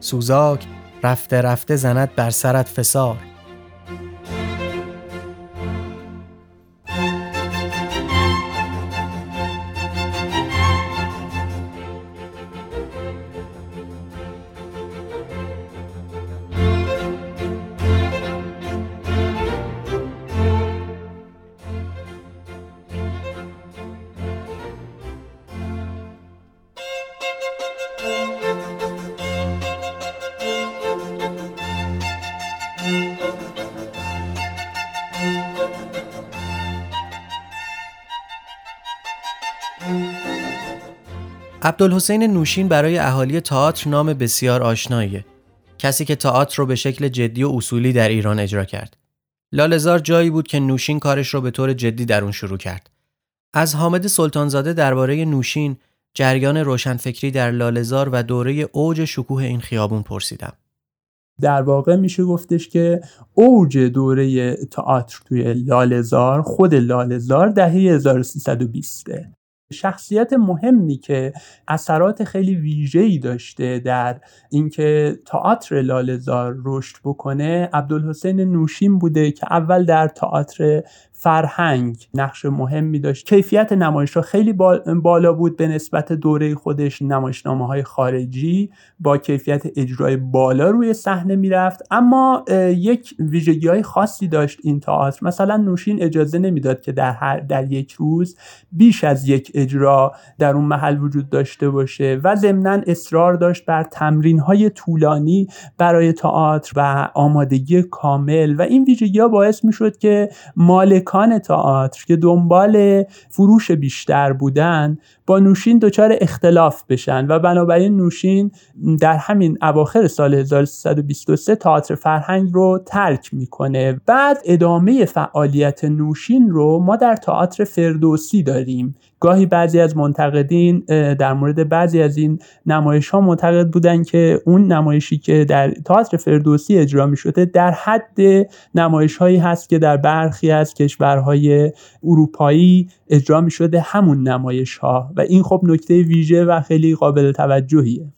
سوزاک رفته رفته زند بر سرت فسار. عبدالحسین نوشین برای اهالی تئاتر نام بسیار آشناییه. کسی که تئاتر رو به شکل جدی و اصولی در ایران اجرا کرد. لالزار جایی بود که نوشین کارش رو به طور جدی در اون شروع کرد. از حامد سلطانزاده درباره نوشین، جریان روشنفکری در لالزار و دوره اوج شکوه این خیابون پرسیدم. در واقع میشه گفتش که اوج دوره تئاتر توی لالزار خود لالزار دهه 1320 شخصیت مهمی که اثرات خیلی ویژه‌ای داشته در اینکه تئاتر لالزار رشد بکنه عبدالحسین نوشین بوده که اول در تئاتر فرهنگ نقش مهمی داشت. کیفیت نمایش ها خیلی بالا بود به نسبت دوره خودش نمایشنامه های خارجی. با کیفیت اجرای بالا روی صحنه می‌رفت اما یک ویژگی های خاصی داشت این تئاتر. مثلا نوشین اجازه نمی‌داد که در هر در یک روز بیش از یک اجرا در اون محل وجود داشته باشه و ضمنا اصرار داشت بر تمرین های طولانی برای تئاتر و آمادگی کامل. و این ویژگی ها باعث می‌شد که مالک مالکان تئاتر که دنبال فروش بیشتر بودن با نوشین دچار اختلاف بشن و بنابراین نوشین در همین اواخر سال 1323 تئاتر فرهنگ رو ترک می‌کنه. بعد ادامه فعالیت نوشین رو ما در تئاتر فردوسی داریم. گاهی بعضی از منتقدین در مورد بعضی از این نمایش ها معتقد بودن که اون نمایشی که در تئاتر فردوسی اجرا می شده در حد نمایش هایی هست که در برخی از کشورهای اروپایی اجرا می شده همون نمایش ها و این خب نکته ویژه و خیلی قابل توجهیه.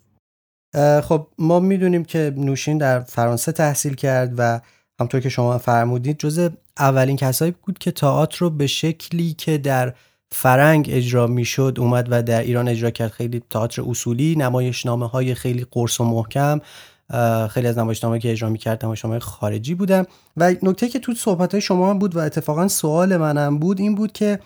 خب ما می‌دونیم که نوشین در فرانسه تحصیل کرد و همطور که شما فرمودید جز اولین کسایی بود که تئاتر رو به شکلی که در فرنگ اجرا می‌شد اومد و در ایران اجرا کرد. خیلی تئاتر اصولی نمایشنامه های خیلی قرص و محکم خیلی از نمایشنامه که اجرا می‌کرد نمایشنامه خارجی بودن. و نکته که تو صحبت شما هم بود و اتفاقا سوال منم بود این بود که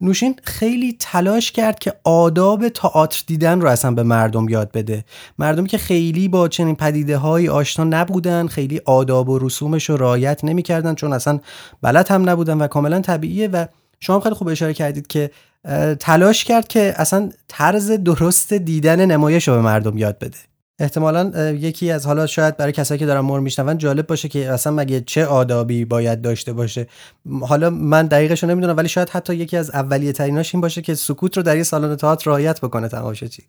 نوشین خیلی تلاش کرد که آداب تئاتر دیدن رو اصلا به مردم یاد بده. مردمی که خیلی با چنین پدیده های آشنا نبودن خیلی آداب و رسومش رو رعایت نمی‌کردن چون اصلا بلد هم نبودن و کاملا طبیعیه و شما خیلی خوب اشاره کردید که تلاش کرد که اصلا طرز درست دیدن نمایش رو به مردم یاد بده. احتمالا یکی از حالا شاید برای کسایی که دارن مر میشنون جالب باشه که اصلا مگه چه آدابی باید داشته باشه. حالا من دقیقش رو نمی‌دونم ولی شاید حتی یکی از اولیه تریناش این باشه که سکوت رو در یه سالن تئاتر رعایت بکنه تماشاچی.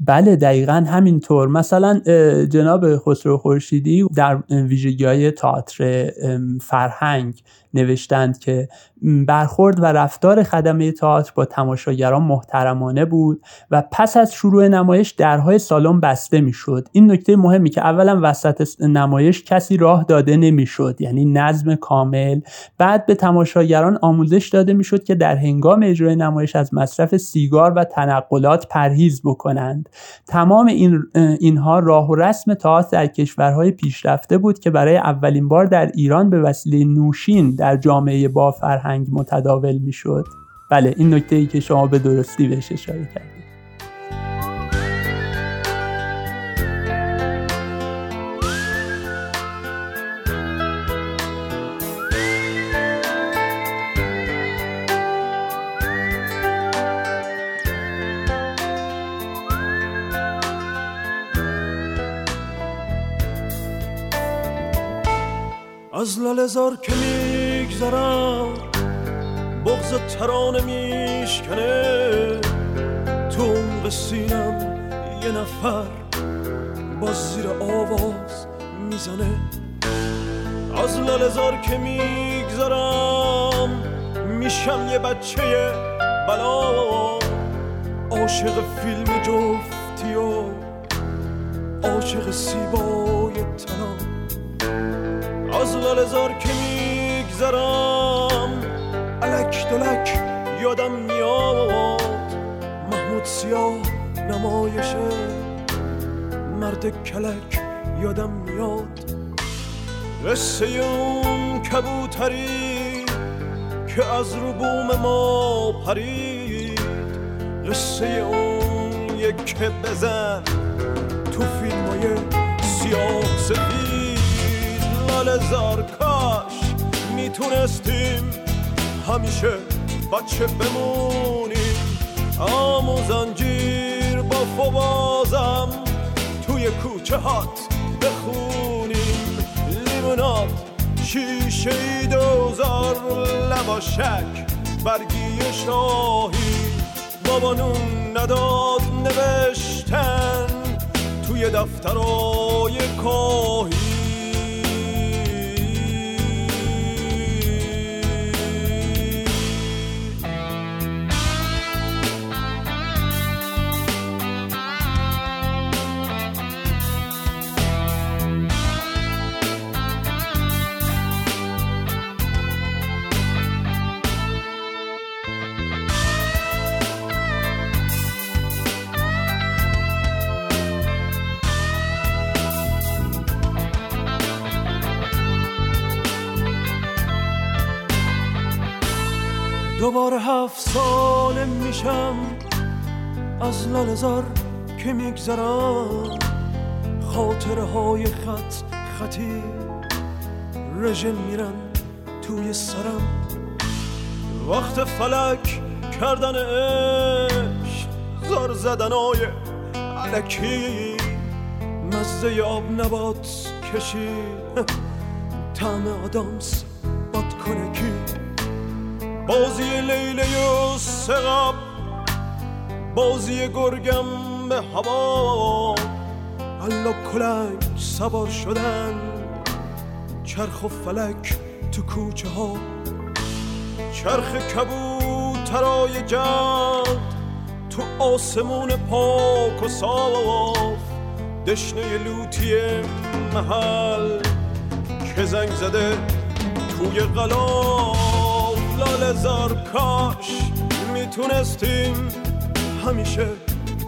بله دقیقا همینطور. مثلا جناب خسرو خورشیدی در ویژگی های تئاتر فرهنگ نوشتند که برخورد و رفتار خدمه تئاتر با تماشاگران محترمانه بود و پس از شروع نمایش درهای سالن بسته می‌شد. این نکته مهمی که اولا وسط نمایش کسی راه داده نمی‌شد یعنی نظم کامل. بعد به تماشاگران آموزش داده می‌شد که در هنگام اجرای نمایش از مصرف سیگار و تنقلات پرهیز بکنند. تمام این اینها راه و رسم تئاتر در کشورهای پیشرفته بود که برای اولین بار در ایران به وسیله نوشین در جامعه با فرهنگ متداول می‌شد. بله این نکته ای که شما به درستی بهش اشاره کردید. از لالزار که میگذرم بغز ترانه میشکنه. تو اون سینم یه نفر با زیر آواز می‌زنه. از لالزار که میگذرم میشم یه بچه بلا. عاشق فیلم جفتی و عاشق سیبای تنام از لالزار که میگذرم. علک دلک یادم میاد. محمود سیاه نمایشه مرد کلک یادم میاد. قصه اون کبوتری که از رو بوم ما پرید. قصه اون یک بزن تو فیلم های سیاه سفید. سال زار کاش می‌تونستیم همیشه بچه بمونیم؟ آموزنجیر با فوازم توی کوچه هات بخونیم. لیمونات شیشه ای دوزار لباشک برگی شاهی. بابا نون نداد نوشتن توی دفترای کاهی. از لالزار که میگذرم خاطره های خط خطی. رژه میرن توی سرم. وقت فلک کردن عشق زار زدن های علکی. مزه آب نبات کشی. تعم آدامس کنکی بازی لیله و سقب بازی گرگم به هوا. الا کلک سوار شدن. چرخ و فلک تو کوچه ها. چرخ کبوترای جد تو آسمون پاک و صاف. دشنه لوتی محل که زنگ زده توی غلاف. لال زار کاش می‌تونستیم همیشه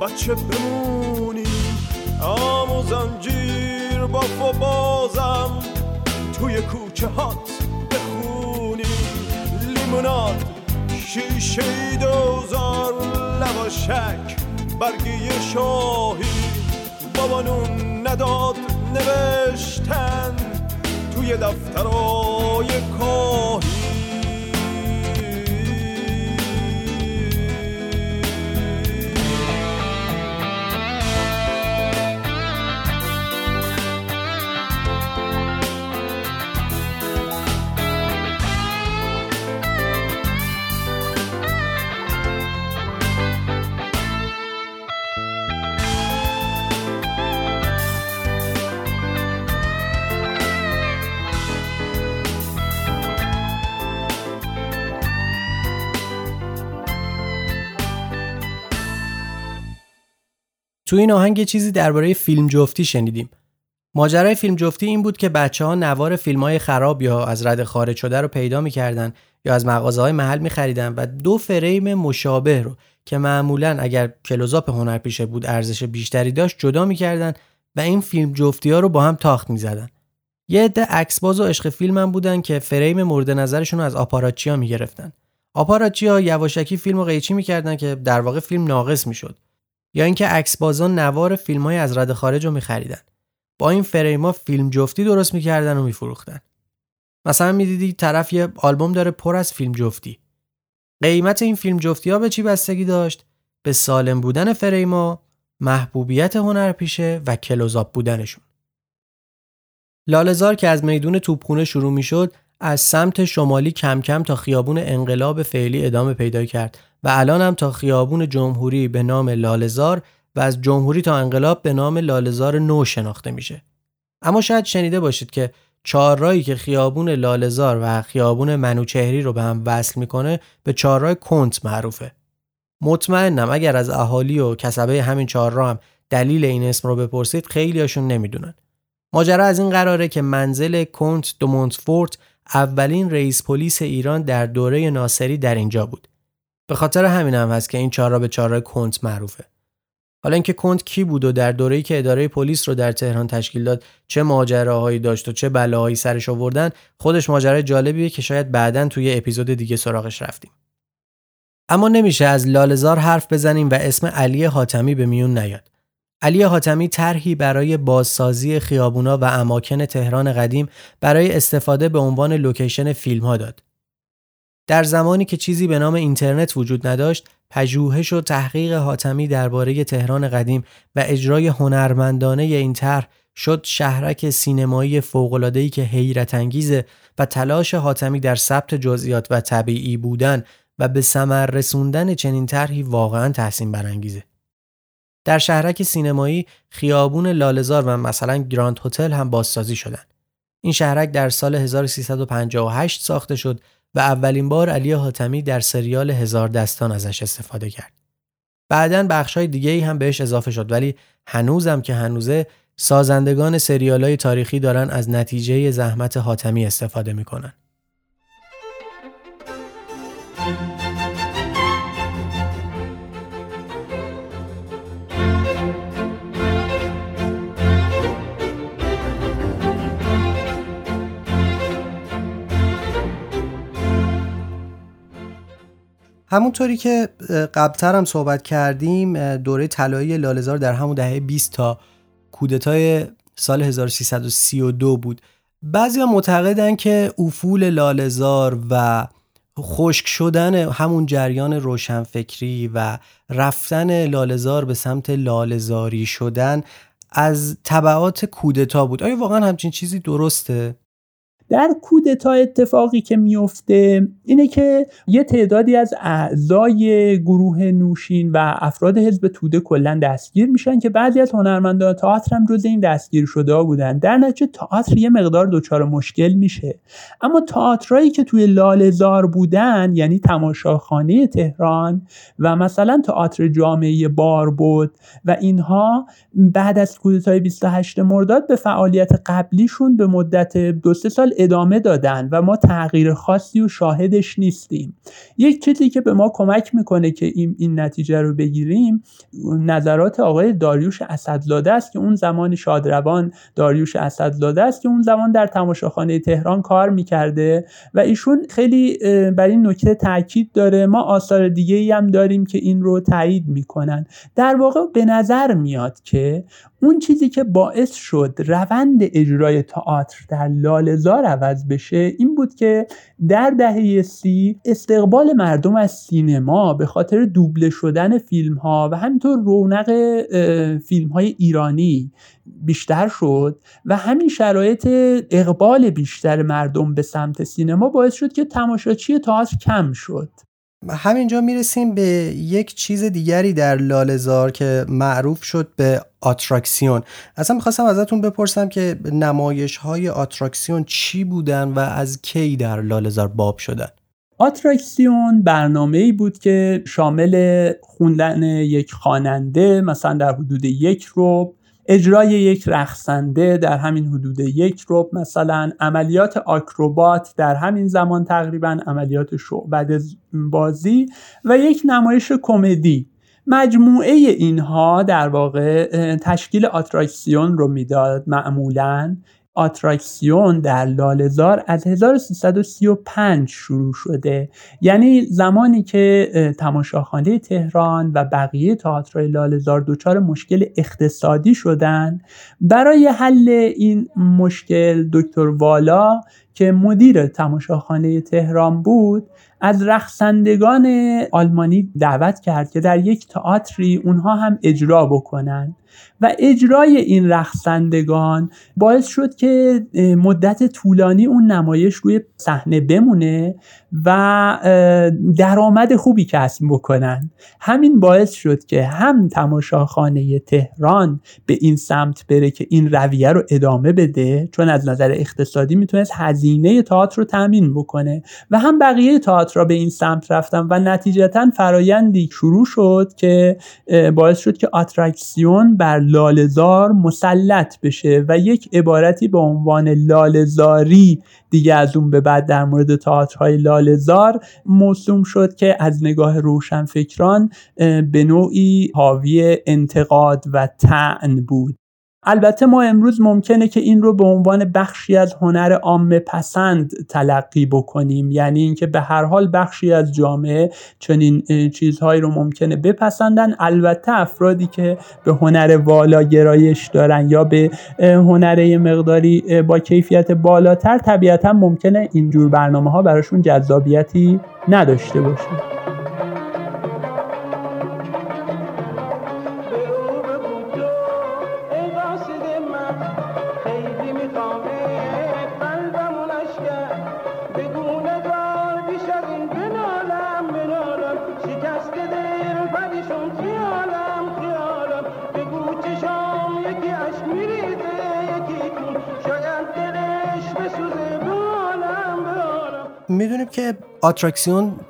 بچه بمونیم آمو زنجیر با بازم توی کوچه هات بخونیم لیموناد شیشه دوزار لواشک برگی شاهی. بابانون نداد نوشتن توی دفترای کاهی. تو این آهنگ چیزی درباره فیلم جفتی شنیدیم. ماجرای فیلم جفتی این بود که بچه ها نوار فیلم های خراب یا از رد خارج شده رو پیدا می‌کردن یا از مغازه های محل میخریدن و دو فریم مشابه رو که معمولا اگر کلوزاپ هنرپیشه بود ارزش بیشتری داشت جدا می‌کردن و این فیلم جفتی ها رو با هم تاخت می‌زدن. یه عده عکسباز و عشق فیلم هم بودن که فریم مورد نظرشون رو از آپاراتچیا می‌گرفتن. آپاراتچیا یواشکی فیلم رو قیچی می‌کردن که در واقع فیلم ناقص می‌شد. یا اینکه بازان نوار فیلم های از رد خارج رو میخریدن. با این فریما فیلم جفتی درست می‌کردن و میفروختن. مثلا می‌دیدی طرف یه آلبوم داره پر از فیلم جفتی. قیمت این فیلم جفتی ها به چی بستگی داشت؟ به سالم بودن فریما محبوبیت هنرپیشه و کلوزاپ بودنشون. لالزار که از میدون توپخونه شروع می‌شد از سمت شمالی کم کم تا خیابون انقلاب فعلی ادامه پیدا کرد. و الان هم تا خیابون جمهوری به نام لالزار و از جمهوری تا انقلاب به نام لالزار نو شناخته میشه. اما شاید شنیده باشید که چهارراهی که خیابون لالزار و خیابون منوچهری رو به هم وصل می‌کنه به چهارراه کنت معروفه. مطمئنم اگر از اهالی و کسبه همین چهارراه هم دلیل این اسم رو بپرسید خیلیاشون نمی‌دونن. ماجرا از این قراره که منزل کنت دو مونتفورت اولین رئیس پلیس ایران در دوره ناصری در اینجا بود. به خاطر همین هم هست که این چهار به چهار کنت معروفه. حالا اینکه کنت کی بود و در دوره‌ای که اداره پلیس رو در تهران تشکیل داد چه ماجراهایی داشت و چه بلاهایی سرش آوردن خودش ماجرای جالبیه که شاید بعدا توی اپیزود دیگه سراغش رفتیم. اما نمیشه از لالزار حرف بزنیم و اسم علی حاتمی به میون نیاد. علی حاتمی طرحی برای بازسازی خیابونا و اماکن تهران قدیم برای استفاده به عنوان لوکیشن فیلم ها داد. در زمانی که چیزی به نام اینترنت وجود نداشت، پژوهش و تحقیق حاتمی درباره تهران قدیم و اجرای هنرمندانه این طرح شد شهرک سینمایی فوق‌العاده‌ای که حیرت انگیزه و تلاش حاتمی در ثبت جزئیات و طبیعی بودن و به ثمر رسوندن چنین طرحی واقعا تحسین برانگیزه. در شهرک سینمایی خیابون لاله‌زار و مثلا گراند هتل هم بازسازی شدن. این شهرک در سال 1358 ساخته شد و اولین بار علی حاتمی در سریال هزار دستان ازش استفاده کرد. بعدا بخشای دیگه هم بهش اضافه شد ولی هنوزم که هنوزه سازندگان سریال های تاریخی دارن از نتیجه زحمت حاتمی استفاده می‌کنن. همونطوری که قبلتر هم صحبت کردیم دوره طلایی لالزار در همون دهه 20 تا کودتای سال 1332 بود بعضی معتقدن که افول لالزار و خشک شدن همون جریان روشنفکری و رفتن لالزار به سمت لالزاری شدن از طبعات کودتا بود آیا واقعا همچین چیزی درسته؟ در کودتا اتفاقی که میفته اینه که یه تعدادی از اعضای گروه نوشین و افراد حزب توده کلا دستگیر میشن که بعضی از هنرمندان تئاتر هم جز این دستگیر شده بودن. در نتیجه تئاتر یه مقدار دچار مشکل میشه. اما تئاترایی که توی لالزار بودن یعنی تماشاخانه تهران و مثلا تئاتر جامعه بود و اینها بعد از کودتای 28 مرداد به فعالیت قبلیشون به مدت دو سه سال ادامه دادن و ما تغییر خاصی و شاهدش نیستیم. یک چیزی که به ما کمک می‌کنه که این, این نتیجه رو بگیریم نظرات آقای داریوش اسدلاده است که اون زمان شادروان داریوش اسدلاده است که اون زمان در تماشاخانه تهران کار می‌کرده و ایشون خیلی بر این نکته تاکید داره. ما آثار دیگه ای هم داریم که این رو تایید می‌کنن. در واقع به نظر میاد که اون چیزی که باعث شد روند اجرای تئاتر در لالزار عوض بشه این بود که در دهه سی استقبال مردم از سینما به خاطر دوبله شدن فیلم ها و همینطور رونق فیلم های ایرانی بیشتر شد و همین شرایط اقبال بیشتر مردم به سمت سینما باعث شد که تماشاچی تئاتر کم شد. همینجا می‌رسیم به یک چیز دیگری در لالزار که معروف شد به آتراکسیون. اصلا می‌خواستم ازتون بپرسم که نمایش های آتراکسیون چی بودن و از کی در لاله‌زار باب شدن؟ آتراکسیون برنامه ای بود که شامل خوندن یک خواننده مثلا در حدود یک ربع اجرای یک رقصنده در همین حدود یک ربع مثلا عملیات آکروبات در همین زمان تقریبا عملیات شعبده بازی و یک نمایش کمدی. مجموعه اینها در واقع تشکیل آتراکسیون رو می‌داد معمولا. آتراکسیون در لالزار از 1335 شروع شده. یعنی زمانی که تماشاخانه تهران و بقیه تئاترهای لالزار دچار مشکل اقتصادی شدن برای حل این مشکل دکتر والا که مدیر تماشاخانه تهران بود از رقصندگان آلمانی دعوت کرد که در یک تئاتری اونها هم اجرا بکنن. و اجرای این رقصندگان باعث شد که مدت طولانی اون نمایش روی صحنه بمونه و درآمد خوبی کسب بکنن. همین باعث شد که هم تماشاخانه تهران به این سمت بره که این رویه رو ادامه بده چون از نظر اقتصادی می‌تونست هزینه تئاتر رو تامین بکنه و هم بقیه تئاتر به این سمت رفتن و نتیجتا فرایندی شروع شد که باعث شد که آتراکسیون بر لالزار مسلط بشه و یک عبارتی به عنوان لالزاری دیگه از اون به بعد در مورد تئاترهای لالزار موسوم شد که از نگاه روشنفکران به نوعی حاوی انتقاد و تعن بود. البته ما امروز ممکنه که این رو به عنوان بخشی از هنر عامه پسند تلقی بکنیم. یعنی اینکه به هر حال بخشی از جامعه چنین چیزهایی رو ممکنه بپسندن. البته افرادی که به هنر والا گرایش دارن یا به هنر مقداری با کیفیت بالاتر طبیعتا ممکنه اینجور برنامه ها براشون جذابیتی نداشته باشه. که آتراکسیون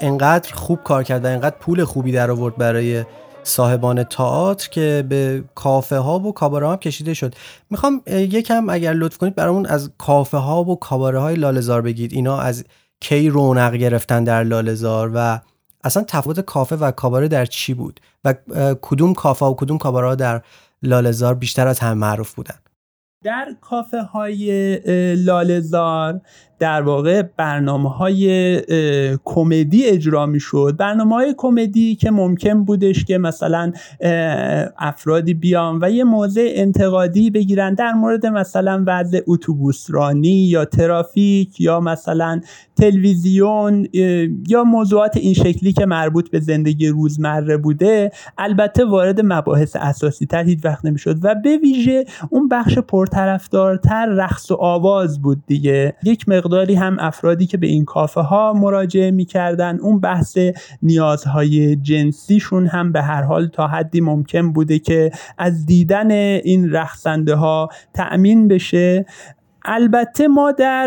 انقدر خوب کار کرده انقدر پول خوبی در آورد برای صاحبان تئاتر که به کافه ها و کاباره ها کشیده شد. می‌خوام یکم اگر لطف کنید برامون از کافه ها و کاباره های لالزار بگید. اینا از کی رونق گرفتن در لالزار و اصلا تفاوت کافه و کاباره در چی بود و کدوم کافه و کدوم کاباره در لالزار بیشتر از هم معروف بودن؟ در کافه های لالزار در واقع برنامه های کمدی اجرا می شد برنامه های کمدی که ممکن بودش که مثلا افرادی بیان و یه موضع انتقادی بگیرن در مورد مثلا وضع اتوبوس رانی یا ترافیک یا مثلا تلویزیون یا موضوعات این شکلی که مربوط به زندگی روزمره بوده. البته وارد مباحث اساسی تر هیچ وقت نمی‌شد و به ویژه اون بخش پرطرفدارتر رقص و آواز بود دیگه. یک مقداری هم افرادی که به این کافه ها مراجعه می‌کردن. اون بحث نیازهای جنسیشون هم به هر حال تا حدی ممکن بوده که از دیدن این رقصنده ها تأمین بشه. البته ما در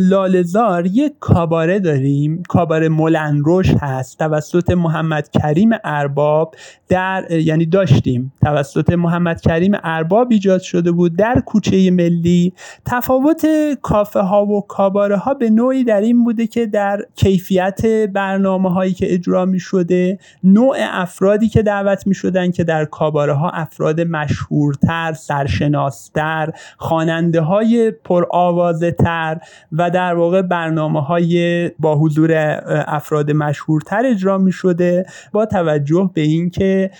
لالزار یک کاباره داریم کاباره ملنروش هست. توسط محمد کریم ارباب در یعنی داشتیم. توسط محمد کریم ارباب ایجاد شده بود در کوچه ملی. تفاوت کافه ها و کاباره ها به نوعی در این بوده که در کیفیت برنامه هایی که اجرا می شده نوع افرادی که دعوت می شدن که در کاباره ها افراد مشهورتر سرشناستر خواننده های پر آوازه تر و در واقع برنامه های با حضور افراد مشهورتر اجرا می شده با توجه به اینکه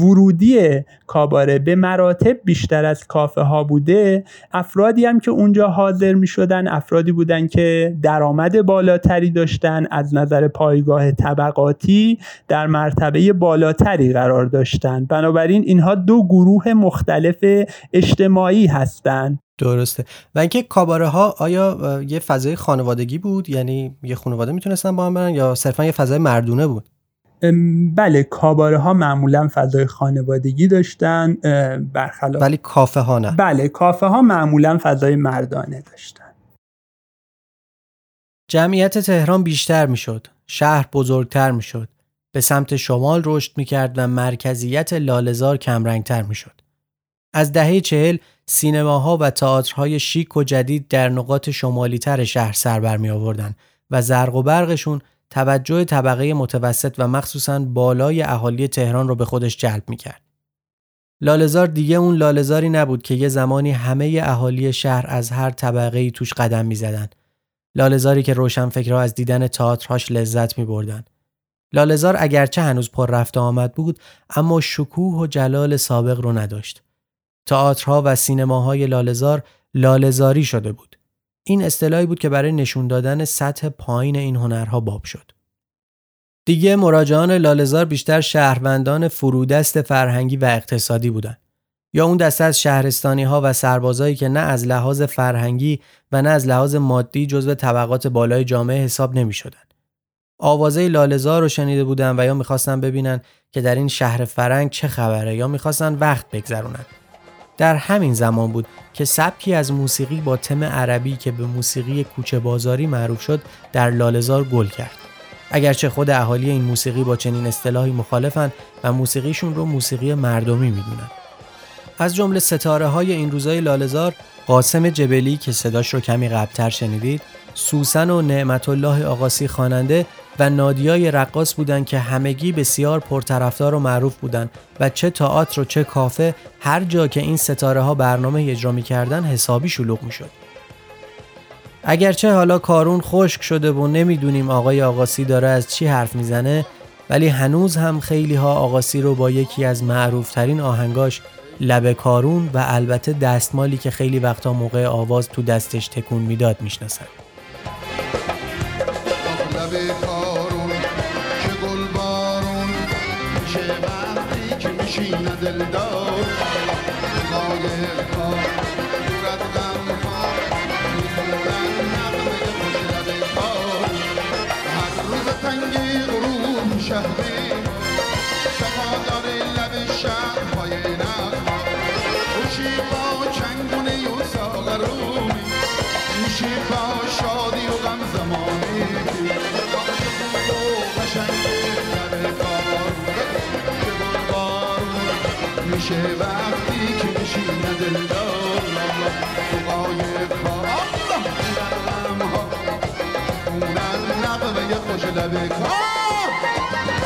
ورودی کاباره به مراتب بیشتر از کافه ها بوده افرادی هم که اونجا حاضر می شدن افرادی بودن که درآمد بالاتری داشتن از نظر پایگاه طبقاتی در مرتبه بالاتری قرار داشتن. بنابراین اینها دو گروه مختلف اجتماعی هستند درسته. و اینکه کاباره ها آیا یه فضای خانوادگی بود؟ یعنی یه خانواده می‌تونستن با هم برن یا صرفا یه فضای مردونه بود؟ بله کاباره ها معمولا فضای خانوادگی داشتن برخلاف ولی کافه ها نه. بله کافه ها معمولا فضای مردانه داشتن. جمعیت تهران بیشتر می‌شد. شهر بزرگتر می‌شد. به سمت شمال رشد می‌کرد و مرکزیت لالزار کمرنگتر می‌شد. از دهه چهل سینماها و تئاترهای شیک و جدید در نقاط شمالی تر شهر سر بر می آوردن و زرق و برقشون توجه طبقه متوسط و مخصوصا بالای اهالی تهران رو به خودش جلب می کرد. لالزار دیگه اون لالزاری نبود که یه زمانی همه اهالی شهر از هر طبقه ای توش قدم می زدن. لالزاری که روشنفکرها از دیدن تئاترهاش لذت می بردن. لالزار اگرچه هنوز پر رفت آمد بود اما شکوه و جلال سابق رو نداشت. تئاترها و سینماهای لالزار لالزاری شده بود. این اصطلاحی بود که برای نشون دادن سطح پایین این هنرها باب شد. دیگه مراجعان لالزار بیشتر شهروندان فرودست فرهنگی و اقتصادی بودند. یا اون دسته از شهرستانی ها و سربازایی که نه از لحاظ فرهنگی و نه از لحاظ مادی جزو طبقات بالای جامعه حساب نمی شدن. آوازه لالزار رو شنیده بودن و یا می‌خواستن ببینن که در این شهر فرنگ چه خبره یا می‌خواستن وقت بگذرونن. در همین زمان بود که سبکی از موسیقی با تم عربی که به موسیقی کوچه بازاری معروف شد در لالزار گل کرد. اگرچه خود اهالی این موسیقی با چنین اصطلاحی مخالفن و موسیقیشون رو موسیقی مردمی می‌دونن. از جمله ستاره های این روزای لالزار قاسم جبلی که صداش رو کمی قبلتر شنیدید سوسن و نعمت الله آقاسی خواننده و نادیای رقاص بودند که همگی بسیار پرطرفدار و معروف بودند و چه تئاتر و چه کافه هر جا که این ستاره ها برنامه اجرا می‌کردن حسابی شلوغ می‌شد. اگرچه حالا کارون خشک شده و نمی‌دونیم آقای آقاسی داره از چی حرف می‌زنه ولی هنوز هم خیلی ها آقاسی رو با یکی از معروفترین آهنگاش لب کارون و البته دستمالی که خیلی وقتا موقع آواز تو دستش تکون می‌داد می‌شناسن. نقمه خوش لبه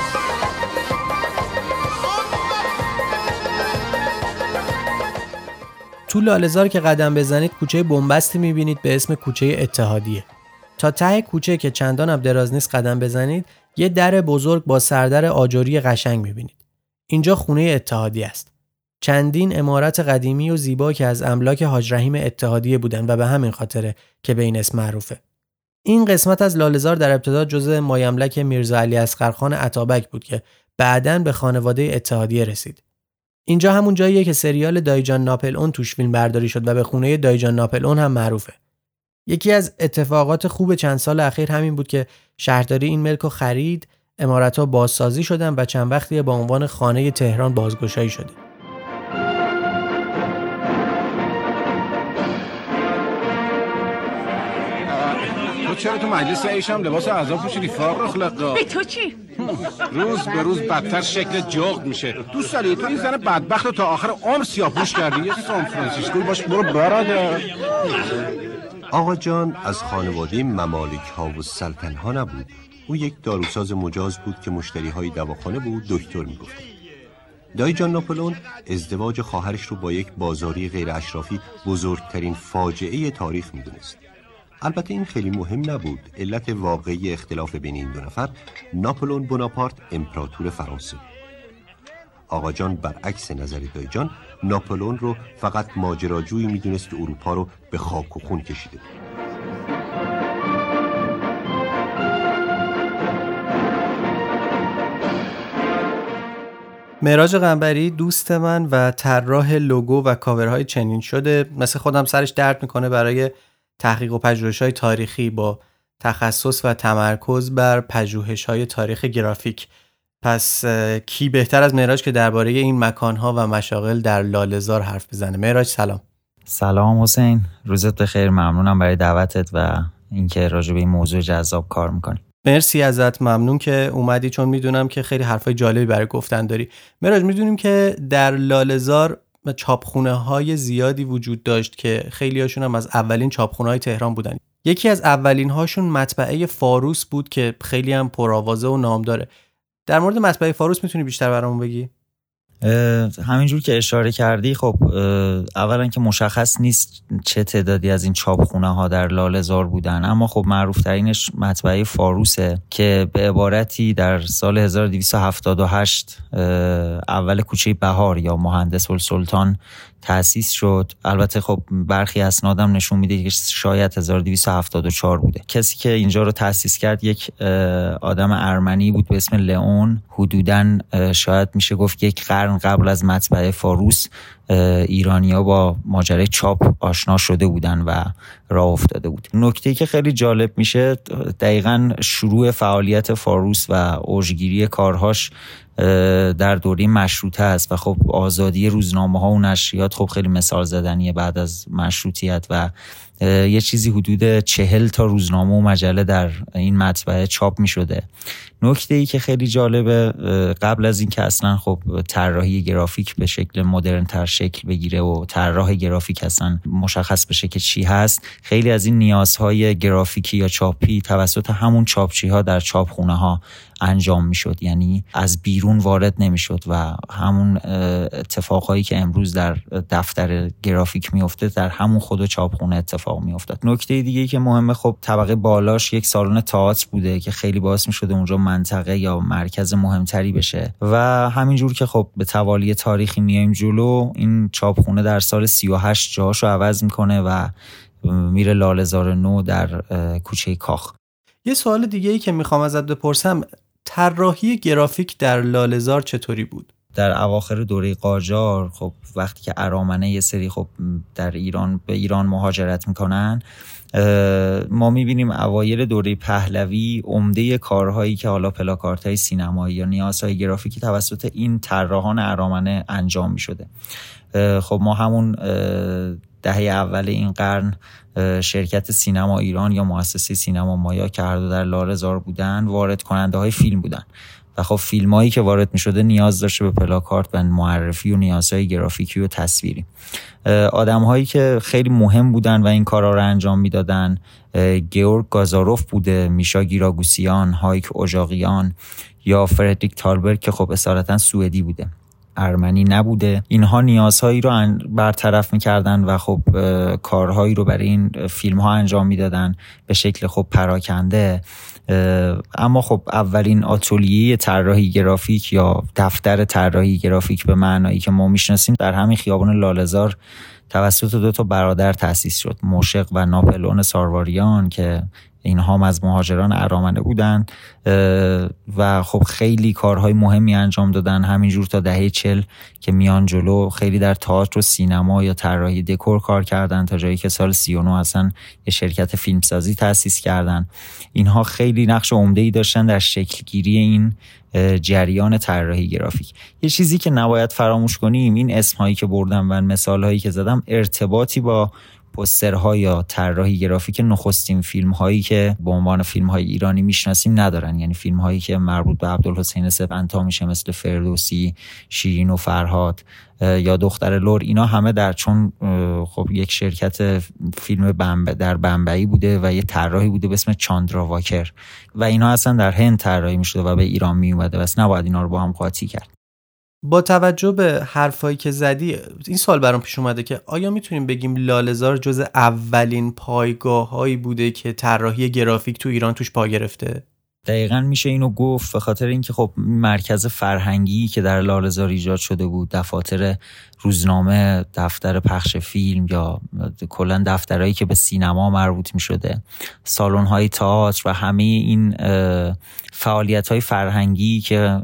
تو لالزار که قدم بزنید کوچه بنبستی می‌بینید به اسم کوچه اتحادیه تا ته کوچه که چندان هم دراز نیست قدم بزنید یه در بزرگ با سردر آجوری قشنگ می‌بینید. اینجا خونه اتحادی است. چندین امارت قدیمی و زیبا که از املاک حاج رحیم اتحادیه بودن و به همین خاطره که به این اسم معروفه. این قسمت از لالزار در ابتدا جزء مایملک میرزا علی اصغرخان عطابک بود که بعدا به خانواده اتحادیه رسید. اینجا همون جاییه که سریال دایجان ناپل اون توش فیلم برداری شد و به خونه دایجان ناپل اون هم معروفه. یکی از اتفاقات خوب چند سال اخیر همین بود که شهرداری این ملک رو خرید، امارتها بازسازی شدن و چند وقتی با عنوان خانه تهران بازگشایی شده. چرا تو مجلس ایشم لباس اعضا پوشیدی؟ فارغ خلقا به تو چی؟ روز به روز بدتر شکل جغد میشه. دوست داری تو این زن بدبخت تا آخر عمر سیاپوش کردی؟ یه سان فرانسیسکوی باش برو برادر. آقا جان از خانواده ممالک ها و سلطن ها نبود. او یک داروساز مجاز بود که مشتری های دواخانه بود دکتر می‌گفت دای جان ناپلون ازدواج خواهرش رو با یک بازاری غیر اشرافی بزرگترین فاجعه تاریخ می‌دونست. البته این خیلی مهم نبود. علت واقعی اختلاف بین این دو نفر ناپلون بوناپارت امپراتور فرانسه. آقا جان برعکس نظر دایجان ناپلون رو فقط ماجراجویی می‌دونست که اروپا رو به خاک و خون کشیده بود. مراج قنبری دوست من و طراح لوگو و کاورهای چنین شده مثل خودم سرش درد می‌کنه برای تحقیق و پژوهش های تاریخی با تخصص و تمرکز بر پژوهش های تاریخ گرافیک. پس کی بهتر از معراج که درباره این مکانها و مشاغل در لالزار حرف بزنه؟ معراج سلام. سلام حسین. روزت بخیر. ممنونم برای دعوتت و اینکه راجع به این موضوع جذاب کار می‌کنی. مرسی ازت. ممنون که اومدی چون می‌دونم که خیلی حرفای جالبی برای گفتن داری. مراج می‌دونیم که در لالزار چاپخونه های زیادی وجود داشت که خیلی هاشون هم از اولین چاپخونه های تهران بودن. یکی از اولین هاشون مطبعه فاروس بود که خیلی هم پرآوازه و نام داره در مورد مطبعه فاروس می‌تونی بیشتر برامون بگی؟ همینجور که اشاره کردی خب اولا که مشخص نیست چه تعدادی از این چاپخونه ها در لالزار بودن. اما خب معروف ترینش مطبعه فاروسه که به عبارتی در سال 1278 اول کوچه بهار یا مهندس السلطان تأسیس شد. البته خب برخی اسنادم نشون میده که شاید 1274 بوده. کسی که اینجا رو تأسیس کرد یک آدم ارمنی بود به اسم لئون. حدودا شاید میشه گفت یک قرن قبل از مطبعه فاروس ایرانیا با ماجرای چاپ آشنا شده بودن و راه افتاده بود. نکته که خیلی جالب میشه دقیقا شروع فعالیت فاروس و اوجگیری کارهاش در دوره مشروطه است و خب آزادی روزنامه ها و نشریات خب خیلی مثال زدنیه بعد از مشروطیت و یه چیزی حدود چهل تا روزنامه و مجله در این مطبعه چاپ می شده نکته ای که خیلی جالبه قبل از اینکه اصلا خب طراحی گرافیک به شکل مدرن تر شکل بگیره و طراح گرافیک اصلا مشخص بشه که چی هست خیلی از این نیازهای گرافیکی یا چاپی توسط همون چاپچی ها در چاپخونه ها انجام می‌شد. یعنی از بیرون وارد نمی‌شد و همون اتفاقهایی که امروز در دفتر گرافیک میفته در همون خود چاپخونه اتفاق میافتاد. نکته دیگه که مهمه خب طبقه بالاش یک سالن تئاتر بوده که خیلی باعث می‌شده اونجا منطقه یا مرکز مهمتری بشه. و همینجور که خب به توالی تاریخی میایم جلو این چاپخونه در سال 38 جاهاش رو عوض می‌کنه و میره لالزار نو در کوچه کاخ. یه سوال دیگه ای که می‌خوام ازت بپرسم طراحی گرافیک در لالزار چطوری بود؟ در اواخر دوره قاجار خب وقتی که ارامنه یه سری خب در ایران به ایران مهاجرت می‌کنن ما می‌بینیم اوایل دوره پهلوی عمده کارهایی که حالا پلاکارت های سینمایی یا نیازهای گرافیکی توسط این طراحان ارامنه انجام می‌شده. خب ما همون دهه اول این قرن شرکت سینما ایران یا مؤسسه سینما مایا که هر دو در لاله‌زار بودن وارد کننده های فیلم بودن. و خب فیلم هایی که وارد می شده نیاز داشته به پلاکارد و معرفی و نیازهای گرافیکی و تصویری. آدم هایی که خیلی مهم بودن و این کارا رو انجام می‌دادن گیورگ گازاروف بوده میشا گیراگوسیان هایک اوژاقیان یا فردریک تالبرگ که خب اصالتا سوئدی بوده. ارمنی نبوده. اینها نیازهایی رو برطرف می‌کردن و خب کارهایی رو برای این فیلم ها انجام می‌دادن به شکل خب پراکنده. اما خب اولین آتولیه طراحی گرافیک یا دفتر طراحی گرافیک به معنایی که ما می‌شناسیم در همین خیابان لالزار توسط دو تا برادر تأسیس شد مشق و ناپلون سارواریان که اینها هم از مهاجران ارامنه بودن و خب خیلی کارهای مهمی انجام دادن. همینجور تا دهه چل که میان جلو خیلی در تئاتر و سینما یا طراحی دکور کار کردن تا جایی که سال 39 اصلا یه شرکت فیلمسازی تأسیس کردن. اینها خیلی نقش عمده ای داشتن در شکلگیری این جریان طراحی گرافیک. یه چیزی که نباید فراموش کنیم این اسمهایی که بردم و مثالهایی که زدم ارتباطی با پوسترها یا طراحی گرافیک نخستین فیلم هایی که به عنوان فیلم های ایرانی می‌شناسیم ندارن. یعنی فیلم هایی که مربوط به عبدالحسین سپنتا میشه مثل فردوسی شیرین و فرهاد یا دختر لور. اینا همه در چون خب یک شرکت فیلم بمب در بمبئی بوده و یه طراحی بوده به اسم چاندرا واکر. و اینا اصلا در هند طراحی می‌شده و به ایران میومده بس نباید اینا رو با هم قاطی کرد. با توجه به حرفایی که زدی این سال برام پیش اومده که آیا می‌تونیم بگیم لالزار جز اولین پایگاه هایی بوده که طراحی گرافیک تو ایران توش پا گرفته؟ دقیقا میشه اینو گفت به خاطر اینکه خب مرکز فرهنگی که در لالزار ایجاد شده بود دفاتر روزنامه دفتر پخش فیلم یا کلا دفترهایی که به سینما مربوط می شده سالن های تئاتر و همه این فعالیت های فرهنگی که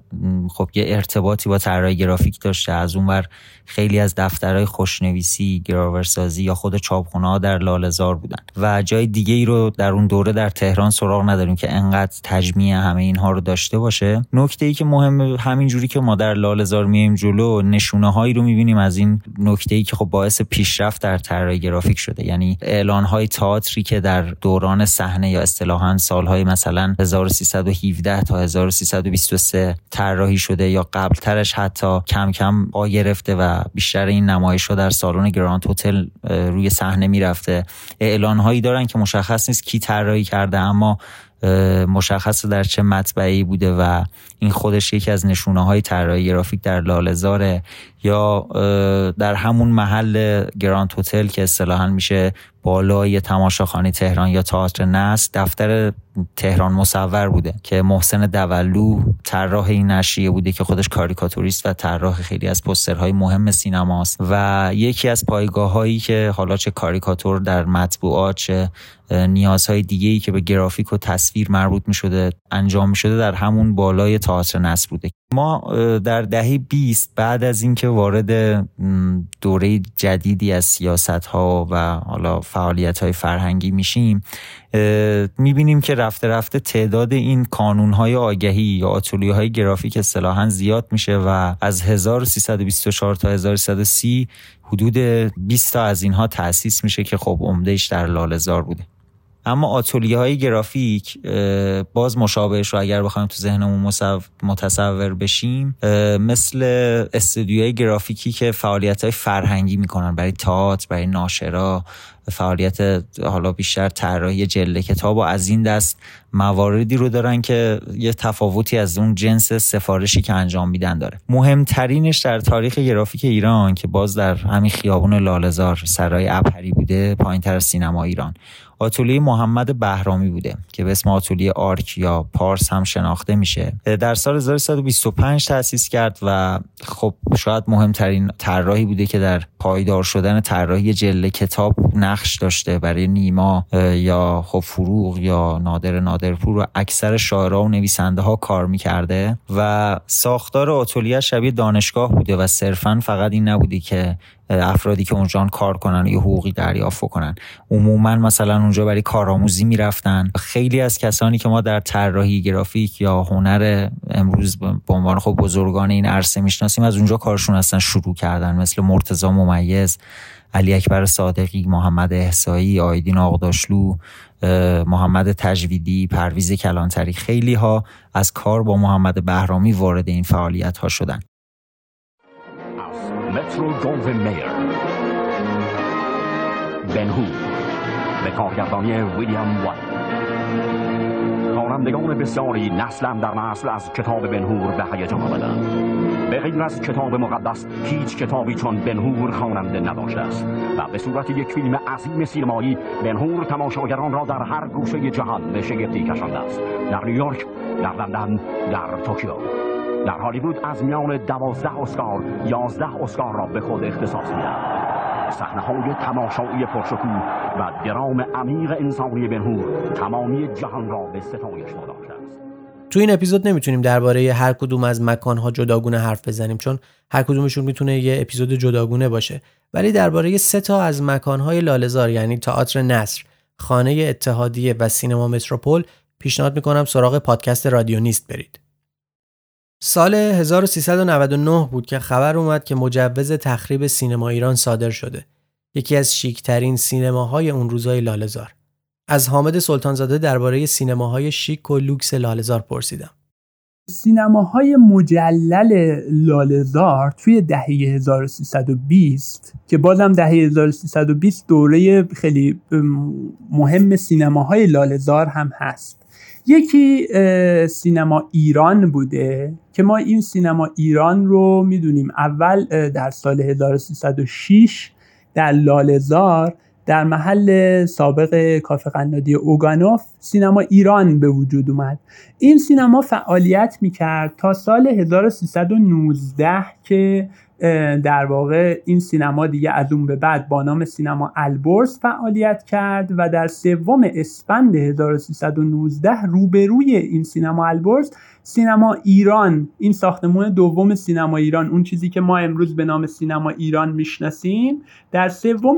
خب یه ارتباطی با طراحی گرافیک داشته از اونور خیلی از دفترهای خوشنویسی گراورسازی یا خود چاپخونه ها در لالزار بودن و جای دیگه ای رو در اون دوره در تهران سراغ نداریم که انقدر تجمیع همه اینها رو داشته باشه. نکته ای که مهم همین جوری که ما در لالزار میایم جلو نشونه هایی رو می‌بینیم از این نکته ای که خب باعث پیشرفت در طراحی گرافیک شده. یعنی اعلان های تئاتری که در دوران صحنه یا اصطلاحا سالهای مثلا 1317 تا 1323 طراحی شده یا قبلترش حتی کم کم با گرفته و بیشتر این نمایش ها در سالن گراند هتل روی صحنه می‌رفته. اعلان هایی دارن که مشخص نیست کی طراحی کرده اما مشخص در چه مطبعی بوده و این خودش یکی از نشونه های طراحی گرافیک در لالزاره یا در همون محل گراند هتل که اصطلاحا میشه بالای تماشاخانه تهران یا تئاتر نصر دفتر تهران مصور بوده که محسن دولو طراح این نشریه بوده که خودش کاریکاتوریست و طراح خیلی از پسترهای مهم سینماست و یکی از پایگاه هایی که حالا چه کاریکاتور در مطبوعات چه نیازهای دیگه ای که به گرافیک و تصویر مربوط می شده انجام می شده در همون بالای تئاتر نصر بوده. ما در دهه 20 بعد از اینکه وارد دوره جدیدی از سیاست ها و حالا فعالیت های فرهنگی میشیم می‌بینیم که رفته رفته تعداد این کانون های آگهی یا آتولی های گرافیک اصطلاحا زیاد میشه و از 1324 تا 1330 حدود 20 تا از اینها تأسیس میشه که خب عمدهش در لالزار بوده. اما آتولیه های گرافیک باز مشابهش رو اگر بخوایم تو ذهنمون متصور بشیم مثل استودیوهای گرافیکی که فعالیت های فرهنگی می‌کنن برای تئاتر برای ناشرا فعالیت حالا بیشتر طراحی جلد کتاب و از این دست مواردی رو دارن که یه تفاوتی از اون جنس سفارشی که انجام میدن داره. مهمترینش در تاریخ گرافیک ایران که باز در همین خیابون لالزار سرای ابهری بوده پایینتر از سینما ایران. آتولیه محمد بهرامی بوده که به اسم آتولیه آرک یا پارس هم شناخته میشه. در سال 1125 تأسیس کرد و خب شاید مهمترین طراحی بوده که در پایدار شدن طراحی جلد کتاب نقش داشته برای نیما یا خب فروغ یا نادر نادرپور و اکثر شاعرها و نویسنده ها کار می‌کرده و ساختار آتولیه شبیه دانشگاه بوده و صرفا فقط این نبودی که افرادی که اونجا کار کنن یا حقوقی دریافت کنن عموما مثلا اونجا برای کارآموزی می‌رفتن. خیلی از کسانی که ما در طراحی گرافیک یا هنر امروز به عنوان خب بزرگان این عرصه می‌شناسیم از اونجا کارشون اصلا شروع کردن. مثل مرتضی ممیز علی اکبر صادقی محمد احسایی آیدین آقداشلو محمد تجویدی پرویز کلانتری. خیلی ها از کار با محمد بهرامی وارد این فعالیت ها شدن. مترو گولوین میر بنهو به کارگردانی ویلیام وان خوانندگان بسیاری نسلم در نسل از کتاب بنهور به هیجان آمدند به غیر از کتاب مقدس هیچ کتابی چون بنهور خواننده نداشته است و به صورت یک فیلم عظیم سینمایی بنهور تماشاگران را در هر گوشه جهان به شگفتی کشانده است در نیویورک در لندن در توکیو در هالیوود از میان دوازده اسکار یازده اسکار را به خود اختصاص می‌دهد. صحنه های تماشایی پرشکوه و درام عمیق انسانی بنهور تمامی جهان را به ستایش واداشته است. تو این اپیزود نمی‌تونیم درباره هر کدوم از مکانها جداگونه حرف بزنیم چون هر کدومشون می‌تونه یه اپیزود جداگونه باشه. ولی درباره سه تا از مکانهای لالزار یعنی تئاتر نصر، خانه اتحادیه و سینما متروپول پیشنهاد می‌کنم سراغ پادکست رادیو نیست برید. سال 1399 بود که خبر اومد که مجوز تخریب سینما ایران صادر شده. یکی از شیکترین سینماهای اون روزای لالزار. از حامد سلطانزاده درباره سینماهای شیک و لوکس لالزار پرسیدم. سینماهای مجلل لالزار توی دهه 1320 که بازم دهه 1320 دوره خیلی مهم سینماهای لالزار هم هست یکی سینما ایران بوده که ما این سینما ایران رو می‌دونیم. اول در سال 1306 در لالزار در محل سابق کافه قنادی اوگانوف سینما ایران به وجود اومد. این سینما فعالیت می‌کرد تا سال 1319 که در واقع این سینما دیگه از اون به بعد با نام سینما البرز فعالیت کرد و در سوم اسفند 1319 روبروی این سینما البرز سینما ایران این ساختمون دوم سینما ایران اون چیزی که ما امروز به نام سینما ایران می‌شناسیم در سوم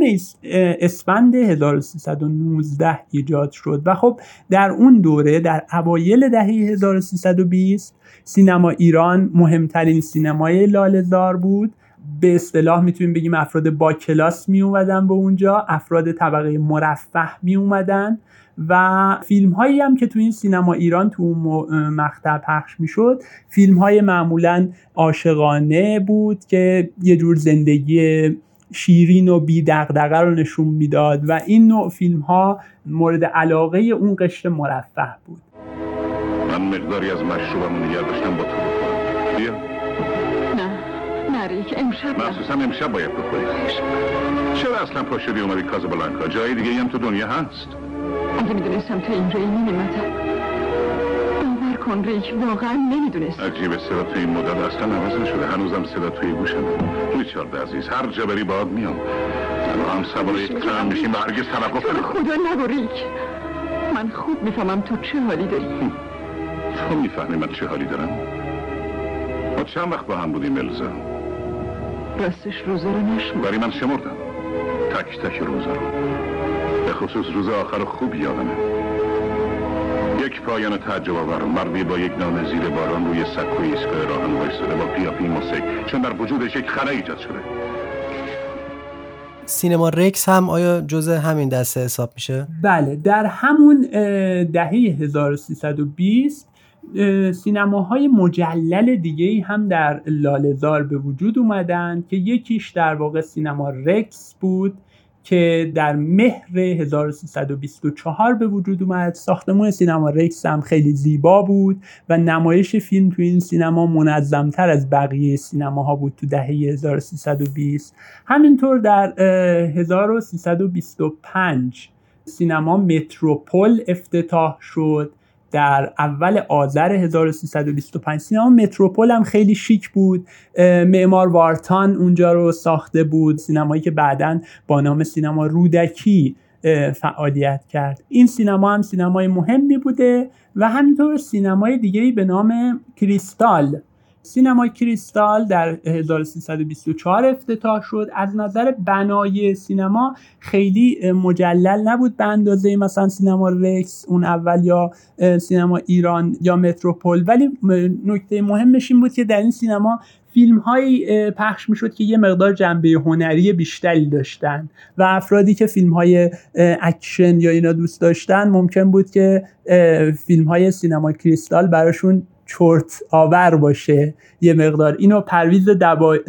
اسفند 1319 ایجاد شد. و خب در اون دوره در اوایل دهه 1320 سینما ایران مهمترین سینمای لالزار بود. به اصطلاح می‌تونیم بگیم افراد با کلاس می اومدن به اونجا افراد طبقه مرفه می اومدن و فیلم هایی هم که تو این سینما ایران تو اون مقطع پخش می‌شد فیلم های معمولا عاشقانه بود که یه جور زندگی شیرین و بی دغدغه رو نشون می‌داد و این نوع فیلم ها مورد علاقه اون قشر مرفه بود. من مقداری از مشروبم نگه داشتم با تو بخورم. بیا. نه ریک امشب مخصوصا امشب باید بخوری. چرا اصلا پا شدی اومدی کازابلانکا؟ جای دیگه هم تو دنیا هست؟ اگه می‌دونستم تو این نمیمتم باور کن ریک واقعا نمی‌دونستم عجیبه صدا تو این مدت اصلا عوض نشده. هنوزم صدا توی گوشم ریچارد عزیز هر جبری باد میام. ما هم سوار یک ترم میشیم و هرگز توقف خدا نگو ریک من خوب می‌فهمم تو چه حالی داری. تو می‌فهمی من چه حالی دارم؟ ما چند وقت با هم بودیم الزا راستش روزا رو نشمون ولی من شمردم. تک تک روزا رو. خصوص روز آخر خوب یادمه. یک پایان تعجب آور مردی با یک نام زیر باران روی سکوی ایستگاه راهن وایستاده. با قیافه موسیقی چون در وجودش یک خلا ایجاد شده. سینما رکس هم آیا جزء همین دسته حساب میشه؟ بله در همون دهه 1320 سینماهای مجلل دیگه هم در لالزار به وجود اومدن که یکیش در واقع سینما رکس بود. که در مهر 1324 به وجود اومد. ساختمون سینما رکس هم خیلی زیبا بود و نمایش فیلم تو این سینما منظمتر از بقیه سینماها بود تو دهه 1320 همینطور در 1325 سینما متروپول افتتاح شد. در اول آذر 1325 سینما متروپول هم خیلی شیک بود. معمار وارتان اونجا رو ساخته بود. سینمایی که بعدا با نام سینما رودکی فعالیت کرد. این سینما هم سینمای مهمی بوده و همینطور سینمای دیگه به نام کریستال. سینما کریستال در 1324 افتتاح شد. از نظر بنای سینما خیلی مجلل نبود به اندازه مثلا سینما رکس اون اول یا سینما ایران یا متروپول. ولی نکته مهمش این بود که در این سینما فیلم هایی پخش می شد که یه مقدار جنبه هنری بیشتری داشتن و افرادی که فیلم های اکشن یا اینا دوست داشتن ممکن بود که فیلم های سینما کریستال براشون چرت آور باشه یه مقدار. اینو پرویز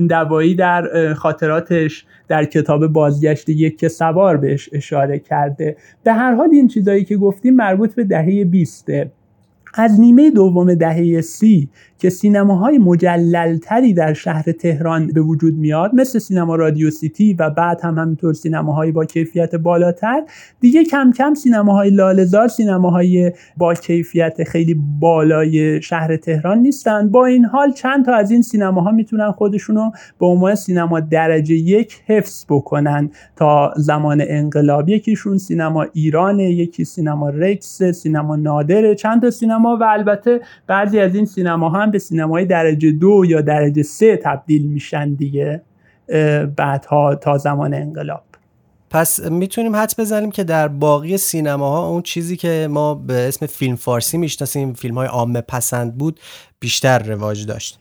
دوایی در خاطراتش در کتاب بازگشت یکه سوار بهش اشاره کرده. به هر حال این چیزایی که گفتیم مربوط به دهه بیسته. از نیمه دوم دهه سی که سینماهای مجللتری در شهر تهران به وجود میاد مثل سینما رادیو سیتی و بعد هم همینطور سینماهایی با کیفیت بالاتر. دیگه کم کم سینماهای لالزار سینماهای با کیفیت خیلی بالای شهر تهران نیستن. با این حال چند تا از این سینماها می‌تونن خودشونو به عنوان سینما درجه یک حفظ بکنن. تا زمان انقلاب یکیشون سینما ایرانه یکی سینما رکس سینما نادره چند تا سینما و البته بعضی از این سینما هم به سینمای درجه دو یا درجه سه تبدیل میشن دیگه بعدها تا زمان انقلاب. پس می‌تونیم حد بزنیم که در باقی سینماها اون چیزی که ما به اسم فیلم فارسی می‌شناسیم فیلم های عامه پسند بود بیشتر رواج داشت.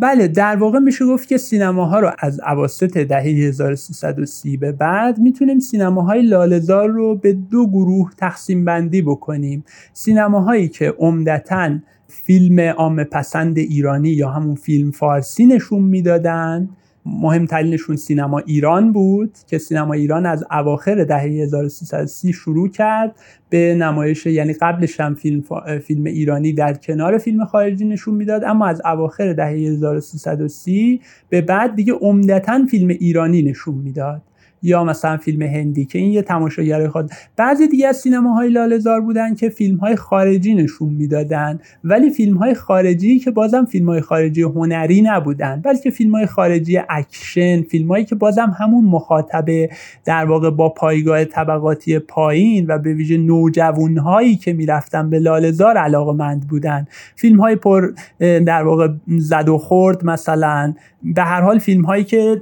بله در واقع میشه گفت که سینماها رو از عواسط دهه 1330 به بعد می‌تونیم سینماهای لالزار رو به دو گروه تقسیم بندی بکنیم. سینماهایی که عمدتاً فیلم عام پسند ایرانی یا همون فیلم فارسی نشون می‌دادن. مهمترینشون سینما ایران بود که سینما ایران از اواخر دهه 1330 شروع کرد به نمایش یعنی قبلش هم فیلم, فیلم ایرانی در کنار فیلم خارجی نشون می‌داد اما از اواخر دهه 1330 به بعد دیگه عمدتا فیلم ایرانی نشون می‌داد. یا مثلا فیلم هندی که این یه تماشاگر خود بعضی دیگه از سینماهای لاله‌زار بودن که فیلم های خارجی نشون می‌دادن ولی فیلم های خارجی که بازم فیلم های خارجی هنری نبودن بلکه فیلم های خارجی اکشن فیلم هایی که بازم همون مخاطبه در واقع با پایگاه طبقاتی پایین و به ویژه نوجوان هایی که می‌رفتن به لاله‌زار علاقه مند بودن. فیلم های پر در واقع زد و خورد مثلا. به هر حال فیلم هایی که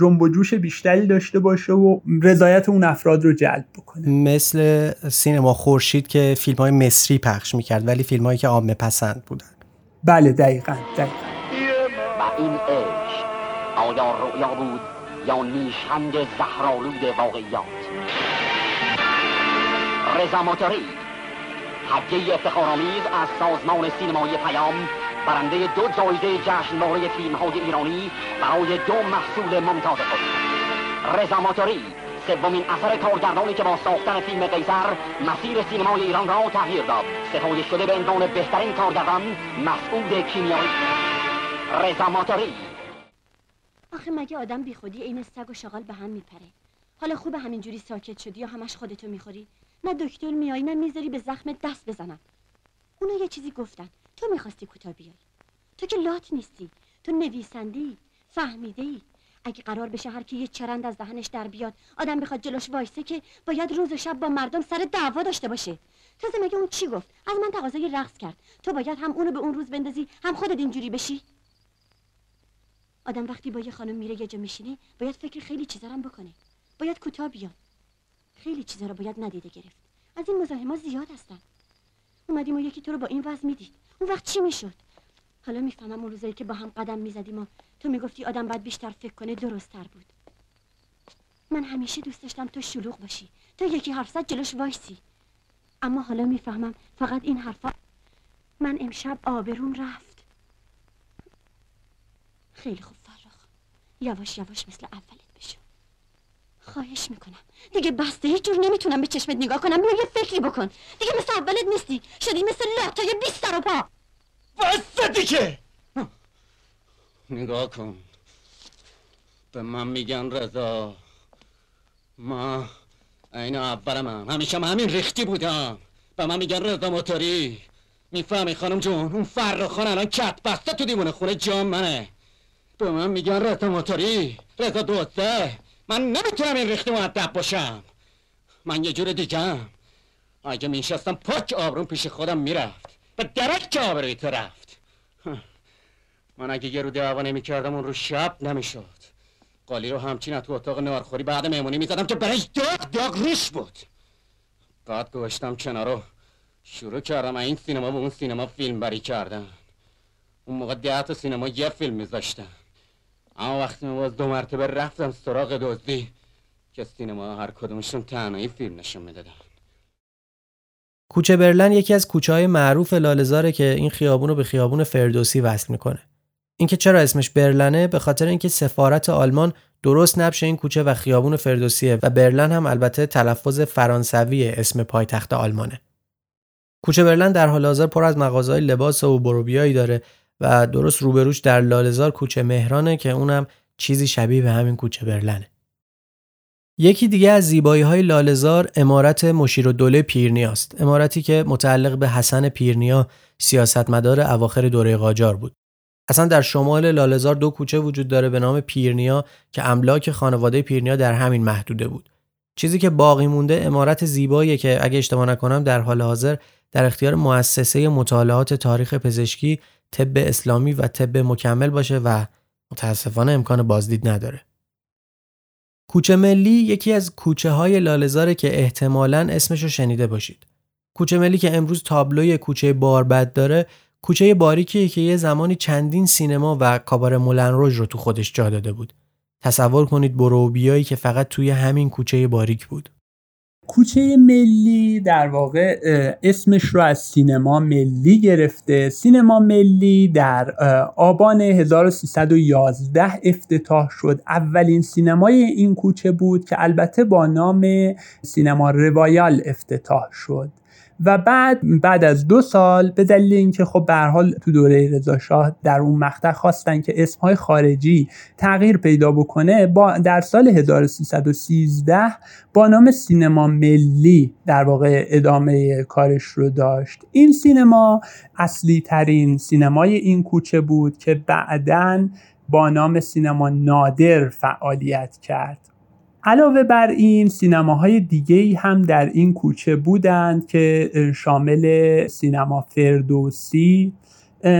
جنب و جوش بیشتری داشته باشه و رضایت اون افراد رو جلب بکنه. مثل سینما خورشید که فیلم های مصری پخش می‌کرد ولی فیلم هایی که عامه پسند بودن. بله دقیقا دقیقا. و این عشق آیا رؤیا بود یا نیشخند زهرالود واقعیات؟ رضا موتوری هدیه افتخارآمیز از سازمان سینمایی پیام برنده دو جایزه جشنواره فیلم های ایرانی برای دو محصول ممتاز خود رضا ماتوری سومین اثر کارگردانی که با ساختن فیلم قیصر مسیر سینمای ایران را تغییر داد. ستایش شده به عنوان بهترین کارگردان مسعود کیمیایی. رضا ماتوری. آخه مگه آدم بی خودی این سگ و شغال به هم میپره؟ حالا خوب همینجوری ساکت شدی یا همش خودتو می‌خوری؟ نه دکتر میایی نه می‌ذاری به زخم دست بزنم. اونا یه چیزی گفتن. تو می‌خواستی کوتاه بیای. تو که لات نیستی. تو نویسندی فهمیده اگه قرار بشه هر کی یه چرند از دهنش در بیاد آدم بخواد جلوش وایسه که باید روز و شب با مردم سر دعوا داشته باشه. تازه مگه اون چی گفت؟ از من تقاضای رقص کرد. تو باید هم اونو به اون روز بندازی هم خودت اینجوری بشی. آدم وقتی با یه خانم میره یه جا میشینه باید فکر خیلی چیزا هم بکنه. باید کوتاه بیاد. خیلی چیزا رو باید ندیده گرفت. از این مزاحما زیاد هستن. اومدیم و یکی تو رو با این وضع می‌دید. اون وقت چی می‌شد؟ حالا می‌فهمم اون روزایی که با هم قدم می‌زدیم و تو می‌گفتی آدم باید بیشتر فکر کنه درستتر بود. من همیشه دوست داشتم تو شلوغ باشی. تو یکی حرف زد جلوش وایسی. اما حالا می‌فهمم فقط این حرفا من امشب آبروم رفت. خیلی خوب فرخ. یواش یواش مثل اولت بشو. خواهش می‌کنم. دیگه بسته هیچ جور نمی‌تونم به چشمت نگاه کنم. بیا یه فکری بکن. دیگه مثل اولت نیستی. شدی مثل لاتای بیست سر و پا. بسته که نگاه کن. به من میگن رضا. ما این اولم هم. همیشه هم همین ریختی بودم. به من میگن رضا موتوری. می‌فهمی خانم جون اون فرخان الان کت بسته تو دیوونه خونه جام منه. به من میگن رضا موتوری. رضا دوسته. من نمی‌تونم این ریختی معدب باشم. من یه جور دیگم اگه میشستم پاک آبرون پیش خودم می‌رفت. به درک که آبروی تو رفت. من اگه یه رو دعوا نمی کردم اون رو شب نمی‌شد. قالی رو همچین تو اتاق نارخوری بعد مهمونی می‌زدم که برش داغ داغ روش بود. بعد گوشتم کنارو شروع کردم این سینما به اون سینما فیلم بری کردن. اون موقع ده سینما یه فیلم میذاشتن. اما وقتی من باز دو مرتبه رفتم سراغ دزدی که سینما هر کدومشون تنهایی فیلم نشون می‌دادن. کوچه برلن یکی از کوچه های معروف لالزاره که این خیابون رو به خیابون فردوسی وصل می‌کنه. اینکه چرا اسمش برلنه به خاطر اینکه سفارت آلمان درست نبش این کوچه و خیابون فردوسیه و برلن هم البته تلفظ فرانسوی اسم پایتخت آلمانه. کوچه برلن در حال حاضر پر از مغازهای لباس و بروبیایی داره و درست روبروش در لالزار کوچه مهرانه که اونم چیزی شبیه به همین کوچه برلنه. یکی دیگه از زیبایی های لالزار امارت مشیر و دوله پیرنیا است. امارتی که متعلق به حسن پیرنیا سیاستمدار اواخر دوره قاجار بود. اصلا در شمال لالزار دو کوچه وجود داره به نام پیرنیا که املاک خانواده پیرنیا در همین محدوده بود. چیزی که باقی مونده امارت زیبایی که اگه اشتباه نکنم در حال حاضر در اختیار مؤسسه مطالعات تاریخ پزشکی طب اسلامی و طب مکمل باشه و متاسفانه امکان بازدید نداره. کوچه ملی یکی از کوچه های لالزاره که احتمالا اسمشو شنیده باشید. کوچه ملی که امروز تابلوی کوچه باربد داره کوچه باریکیه که یه زمانی چندین سینما و کابار مولن روژ رو تو خودش جا داده بود. تصور کنید بروبیایی که فقط توی همین کوچه باریک بود. کوچه ملی در واقع اسمش رو از سینما ملی گرفته سینما ملی در آبان 1311 افتتاح شد اولین سینمای این کوچه بود که البته با نام سینما روایال افتتاح شد و بعد بعد از دو سال به دلیل اینکه خب به حال تو دوره رضا شاه در اون مقطع خواستن که اسمهای خارجی تغییر پیدا بکنه با در سال 1313 با نام سینما ملی در واقع ادامه کارش رو داشت. این سینما اصلی ترین سینمای این کوچه بود که بعدا با نام سینما نادر فعالیت کرد. علاوه بر این سینماهای دیگه هم در این کوچه بودند که شامل سینما فردوسی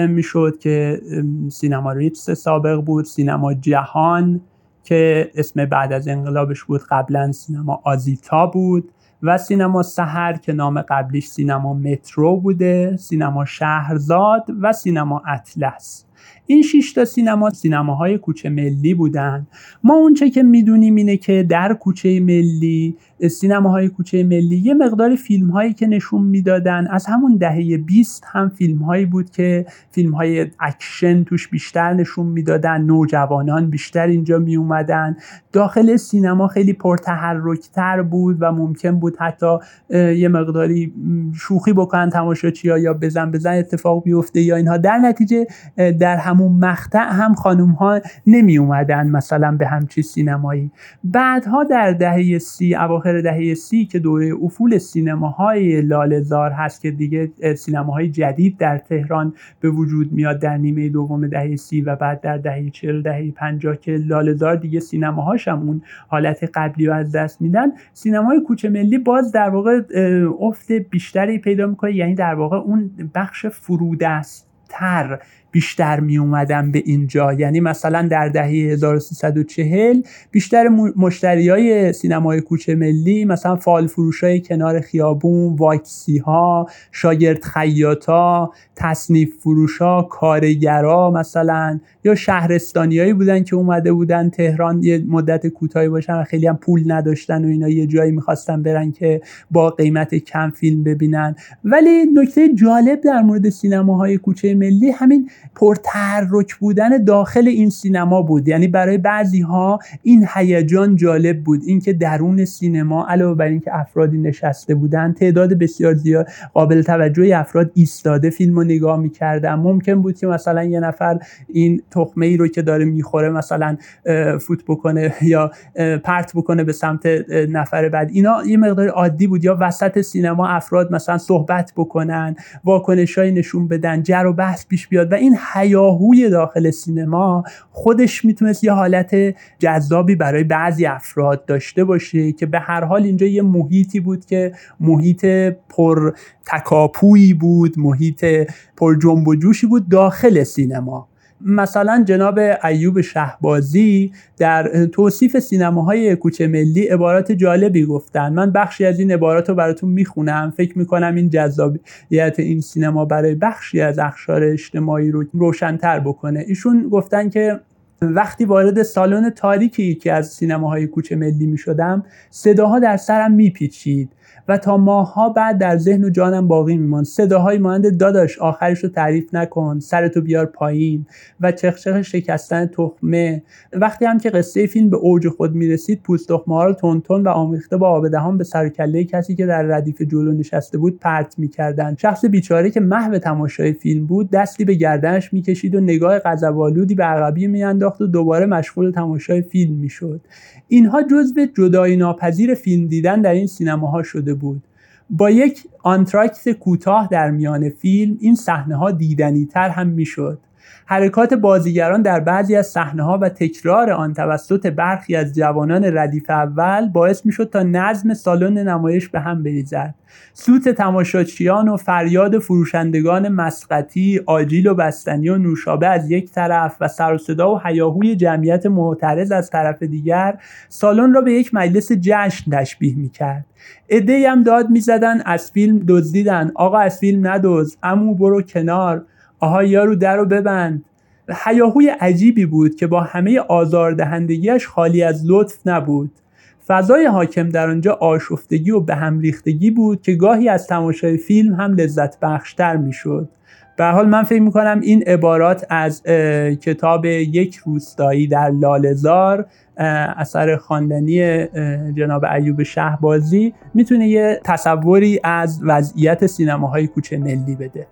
می‌شد که سینما ریتس سابق بود سینما جهان که اسم بعد از انقلابش بود قبلا سینما آزیتا بود و سینما سحر که نام قبلیش سینما مترو بوده سینما شهرزاد و سینما اطلس. این 6 تا سینما سینماهای کوچه ملی بودن. ما اونچه که می‌دونیم اینه که در کوچه ملی سینماهای کوچه ملی یه مقدار فیلم هایی که نشون می‌دادن. از همون دهه 20 هم فیلم هایی بود که فیلم های اکشن توش بیشتر نشون می‌دادن. نوجوانان بیشتر اینجا می اومدن داخل سینما خیلی پرتحرکتر بود و ممکن بود حتی یه مقداری شوخی بکنن تماشاچی یا بزن بزن اتفاق بیفته یا اینها. در نتیجه در همون مقطع هم خانوم ها نمی اومدن مثلا به همچی سینمایی. بعدها در دهه سی اواخر دهه سی که دوره افول سینماهای لالزار هست که دیگه سینماهای جدید در تهران به وجود میاد در نیمه دوم دهه سی و بعد در دهه چل دهه پنجاه که لالزار دیگه سینماهاش هم اون حالت قبلی رو از دست میدن. سینمای کوچه ملی باز در واقع افت بیشتری پیدا می‌کنه یعنی در واقع اون بخش فرودستر بیشتر می اومدن به اینجا. یعنی مثلا در دهه 1340 بیشتر مشتری های سینمای کوچه ملی مثلا فال فروش های کنار خیابون واکسی ها شاگرد خیاطا تصنیف فروش ها کارگرا مثلا یا شهرستانیایی بودن که اومده بودن تهران یه مدت کوتاهی باشن و خیلی هم پول نداشتن و اینا یه جایی می‌خواستن برن که با قیمت کم فیلم ببینن. ولی نکته جالب در مورد سینماهای کوچه ملی همین پرتحرک بودن داخل این سینما بود. یعنی برای بعضی ها این هیجان جالب بود. اینکه درون سینما علاوه بر اینکه افرادی نشسته بودن تعداد بسیار زیاد قابل توجهی افراد ایستاده فیلم رو نگاه می‌کردن. ممکن بود که مثلا یه نفر این تخمه ای رو که داره می‌خوره مثلا فوت بکنه یا پرت بکنه به سمت نفر بعد. اینا یه مقدار عادی بود. یا وسط سینما افراد مثلا صحبت بکنن واکنش نشون بدن جر و بحث پیش بیاد. و این هیاهوی داخل سینما خودش می‌تونست یه حالت جذابی برای بعضی افراد داشته باشه که به هر حال اینجا یه محیطی بود که محیط پر تکاپویی بود محیط پر جنب و جوشی بود داخل سینما. مثلا جناب ایوب شهبازی در توصیف سینماهای کوچه ملی عبارات جالبی گفتن. من بخشی از این عبارات رو براتون می‌خونم. فکر می‌کنم این جذابیت این سینما برای بخشی از اخشار اجتماعی رو روشنتر بکنه. ایشون گفتن که وقتی وارد سالن تاریکی یکی از سینماهای کوچه ملی می شدم صداها در سرم میپیچید. و تا ماهها بعد در ذهن و جانم باقی میماند. صداهایی مانند داداش آخرش رو تعریف نکن سرتو بیار پایین و چخچخ شکستن تخمه. وقتی هم که قصه فیلم به اوج خود می‌رسید پوست تخمه ها رو تون و آمیخته با آب دهان به سر کله کسی که در ردیف جلو نشسته بود پرت می‌کردند. شخص بیچاره که محو تماشای فیلم بود دستی به گردنش می‌کشید و نگاه غضبآلودی به عقبی میانداخت و دوباره مشغول تماشای فیلم می‌شد. اینها جزو جدایی ناپذیر فیلم دیدن در این سینماها شده بود. با یک آنتراکت کوتاه در میان فیلم این صحنه ها دیدنی تر هم می‌شد. حرکات بازیگران در بعضی از صحنه ها و تکرار آن توسط برخی از جوانان ردیف اول باعث می شد تا نظم سالن نمایش به هم بریزد. سوت تماشاچیان و فریاد فروشندگان مسقطی آجیل و بستنی و نوشابه از یک طرف و سر و صدا و هیاهوی جمعیت معترض از طرف دیگر سالن را به یک مجلس جشن تشبیه می کرد ای هم داد می‌زدن از فیلم دزدیدن. آقا از فیلم ندوز امو برو کنار. آها یارو در رو ببند. هیاهوی عجیبی بود که با همه آزاردهندگیش خالی از لطف نبود. فضای حاکم در آنجا آشفتگی و به هم ریختگی بود که گاهی از تماشای فیلم هم لذت بخشتر می‌شد. به حال من فکر می‌کنم این عبارات از کتاب یک روستایی در لالزار اثر خواندنی جناب ایوب شهبازی می‌تونه یه تصوری از وضعیت سینماهای کوچه ملی بده.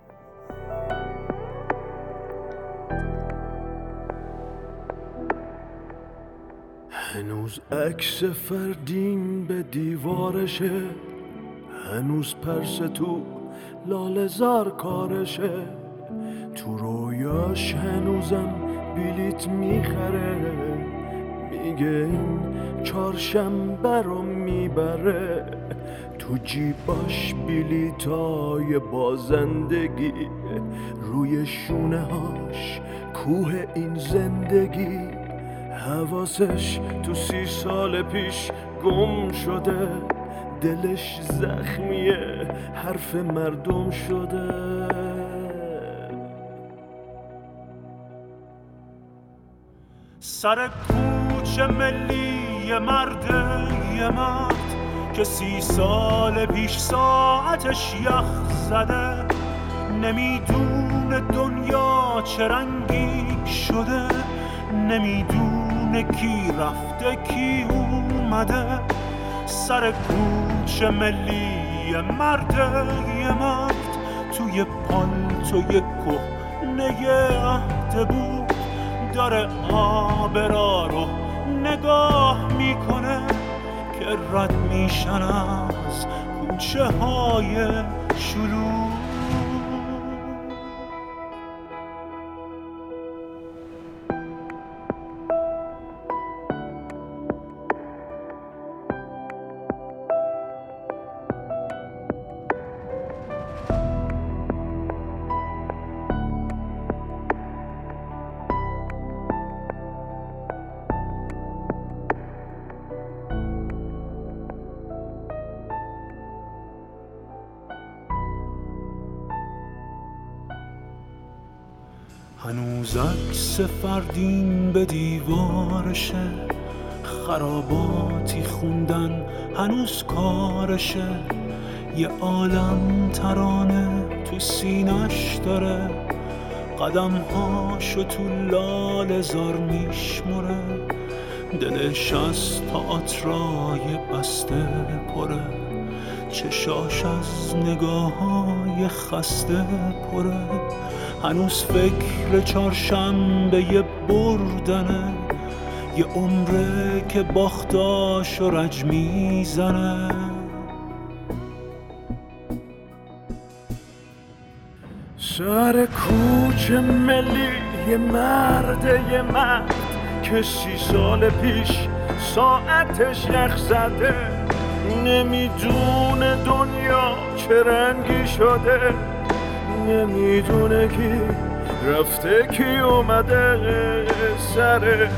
هنوز عکس فردین به دیوارشه هنوز پرس تو لالزار کارشه. تو رویاش هنوزم بیلیت می‌خره میگه این چارشنبه رو می‌بره. تو جیباش بیلیتای بازندگی روی شونه هاش کوه این زندگی. حواسش تو سی سال پیش گم شده. دلش زخمیه حرف مردم شده. سر کوچه ملی مرد یه مرد که سی سال پیش ساعتش یخ زده. نمی‌دونه دنیا چه رنگی شده. نمی‌دونه کی رفته کی اومده؟ سر کوچه ملی مرد یه مرد توی پالتوی کهنه عهد بود. داره آبرا رو نگاه می‌کنه که رد میشن از کوچه های شلوغ. عکس فردین به دیوارشه خراباتی خوندن هنوز کارشه. یه عالم ترانه تو سینش داره. قدم هاشو تو لال زار میشمره دلش از تئاترای بسته پره. چشاش از نگاه های خسته پره. هنوز فکر یه بردنه یه عمره که باختاش و رج می‌زنه. سر کوچه ملی یه مرد یه مرد که سی سال پیش ساعتش یخ زده. نمی‌دونه دنیا چه رنگی شده. نمی‌دونه کی رفته کی اومده سر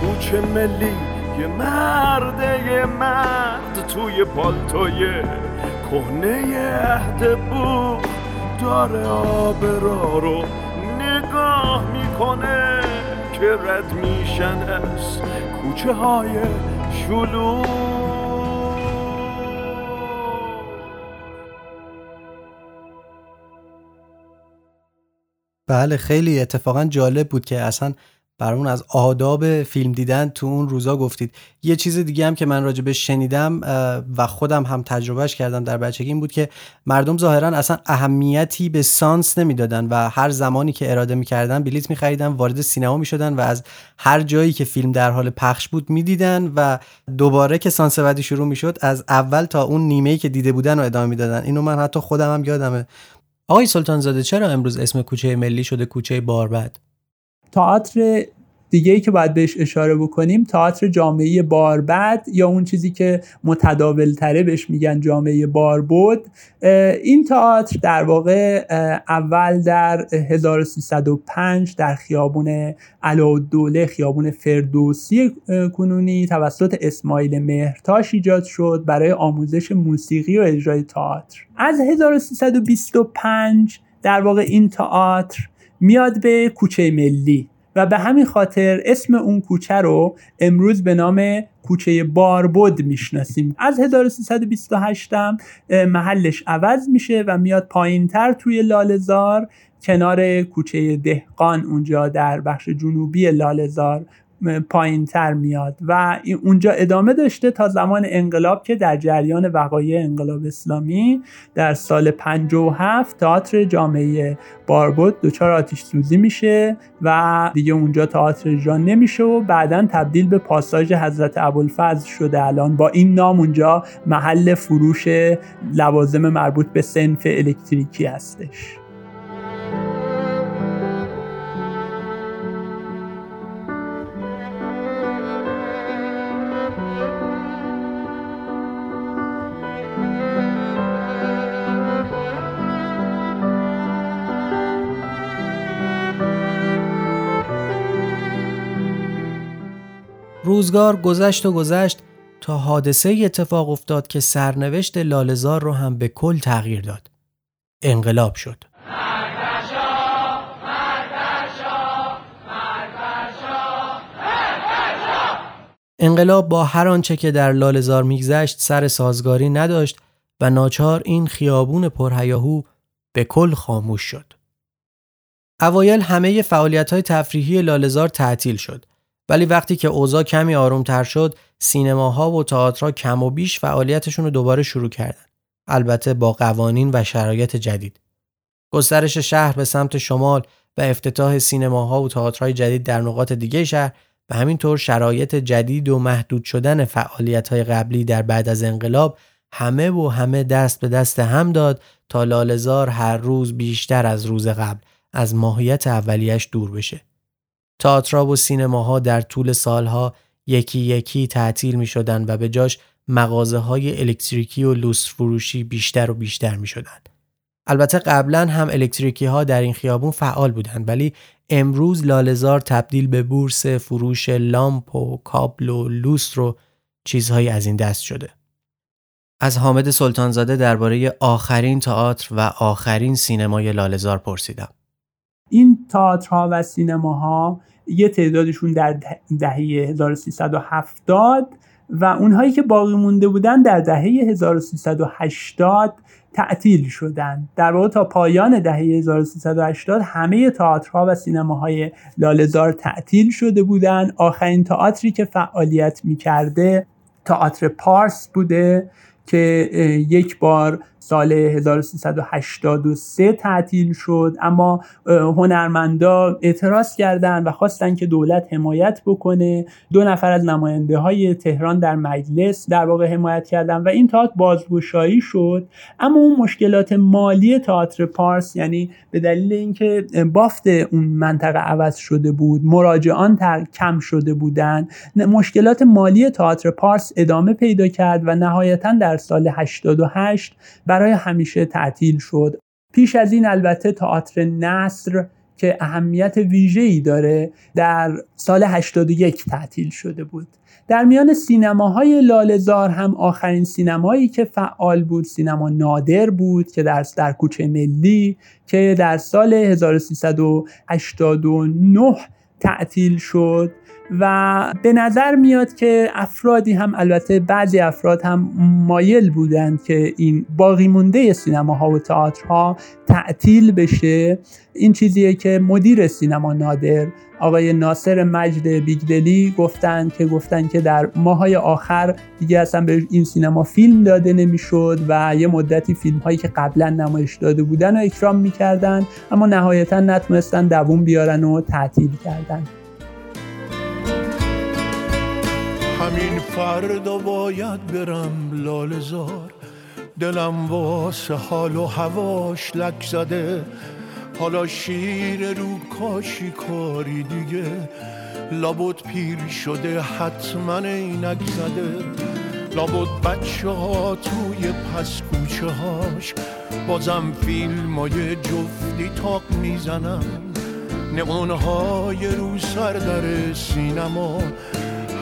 کوچه ملی. یه مرد یه مرد توی پالتوی کهنه عهد بود داره آبرا رو نگاه می‌کنه که رد میشن از کوچه های شلو بله خیلی اتفاقا جالب بود که اصلا برامون از آداب فیلم دیدن تو اون روزا گفتید. یه چیز دیگه هم که من راجبش شنیدم و خودم هم تجربهش کردم در بچگی این بود که مردم ظاهرا اصلا اهمیتی به سانس نمی‌دادن و هر زمانی که اراده می‌کردن بلیت میخریدن وارد سینما می‌شدن و از هر جایی که فیلم در حال پخش بود می‌دیدن و دوباره که سانس بعدی شروع می‌شد از اول تا اون نیمه که دیده بودن رو ادامه می‌دادن. اینو من حتی خودم هم یادمه. آقای سلطان زاده چرا امروز اسم کوچه ملی شده کوچه باربد؟ تئاتر دیگه ای که باید بهش اشاره بکنیم تئاتر جامعه باربد یا اون چیزی که متداول تره بهش میگن جامعه باربود این تئاتر در واقع اول در 1305 در خیابون علاءالدوله خیابون فردوسی کنونی توسط اسماعیل مهرتاش ایجاد شد برای آموزش موسیقی و اجرای تئاتر. از 1325 در واقع این تئاتر میاد به کوچه ملی. و به همین خاطر اسم اون کوچه رو امروز به نام کوچه باربود می‌شناسیم. از 1328 هم محلش عوض میشه و میاد پایین تر توی لالزار کنار کوچه دهقان اونجا در بخش جنوبی لالزار پایین تر میاد و اونجا ادامه داشته تا زمان انقلاب که در جریان وقایع انقلاب اسلامی در سال 57 تئاتر جامعه باربود دچار آتیش سوزی میشه و دیگه اونجا تئاتر اجرا نمیشه و بعدا تبدیل به پاساژ حضرت ابوالفضل شده. الان با این نام اونجا محل فروش لوازم مربوط به سنف الکتریکی هستش. روزگار گذشت و گذشت تا حادثه اتفاق افتاد که سرنوشت لالزار رو هم به کل تغییر داد. انقلاب شد. انقلاب با هر آنچه که در لالزار میگذشت سر سازگاری نداشت و ناچار این خیابون پرهیاهو به کل خاموش شد. اوایل همه فعالیت های تفریحی لالزار تعطیل شد ولی وقتی که اوضاع کمی آرومتر شد سینماها و تئاترها کم و بیش فعالیتشون رو دوباره شروع کردن البته با قوانین و شرایط جدید گسترش شهر به سمت شمال و افتتاح سینماها و تئاترهای جدید در نقاط دیگه شهر و همینطور شرایط جدید و محدود شدن فعالیت‌های قبلی در بعد از انقلاب همه و همه دست به دست هم داد تا لالزار هر روز بیشتر از روز قبل از ماهیت اولیش دور بشه. تئاترها و سینماها در طول سالها یکی یکی تعطیل می شدن و به جاش مغازه های الکتریکی و لوس فروشی بیشتر و بیشتر می شدن. البته قبلا هم الکتریکی ها در این خیابون فعال بودند ولی امروز لالزار تبدیل به بورس فروش لامپ و کابل و لوس رو چیزهایی از این دست شده. از حامد سلطانزاده درباره آخرین تئاتر و آخرین سینمای لالزار پرسیدم. این تئاترها و سینماها یه تعدادشون در دهه 1370 و اونهایی که باقی مونده بودن در دهه 1380 تعطیل شدن. در واقع تا پایان دهه 1380 همه تئاترها و سینماهای لالزار تعطیل شده بودن. آخرین تئاتری که فعالیت می‌کرده تئاتر پارس بوده که یک بار سال 1383 تعطیل شد اما هنرمندا اعتراض کردند و خواستن که دولت حمایت بکنه. دو نفر از نماینده های تهران در مجلس در واقع حمایت کردن و این تئاتر بازگشایی شد. اما اون مشکلات مالی تئاتر پارس یعنی به دلیل اینکه بافت اون منطقه عوض شده بود مراجعان کم شده بودن مشکلات مالی تئاتر پارس ادامه پیدا کرد و نهایتا در سال 88 برای همیشه تعطیل شد. پیش از این البته تئاتر نصر که اهمیت ویژه‌ای داره در سال 81 تعطیل شده بود. در میان سینماهای لالزار هم آخرین سینمایی که فعال بود سینما نادر بود که در در کوچه ملی که در سال 1389 تعطیل شد. و به نظر میاد که افرادی هم البته بعضی افراد هم مایل بودند که این باقی مونده سینماها و تئاترها تعطیل بشه. این چیزیه که مدیر سینما نادر آقای ناصر مجد بیگدلی گفتن که گفتن که در ماهای آخر دیگه اصلا به این سینما فیلم داده نمی‌شد و یه مدتی فیلم هایی که قبلا نمایش داده بودن و اکرام می‌کردن اما نهایتا نتونستن دووم بیارن و تعطیل کردن. همین فردا باید برم لالزار دلم واسه حال و هواش لک زده. حالا شیر رو کاشی کاری دیگه. لابد پیر شده حتما اینک زده. لابد بچه ها توی پس کوچه هاش. بازم فیلم های جفتی تاق می‌زنن. نقونه رو سر در سینما.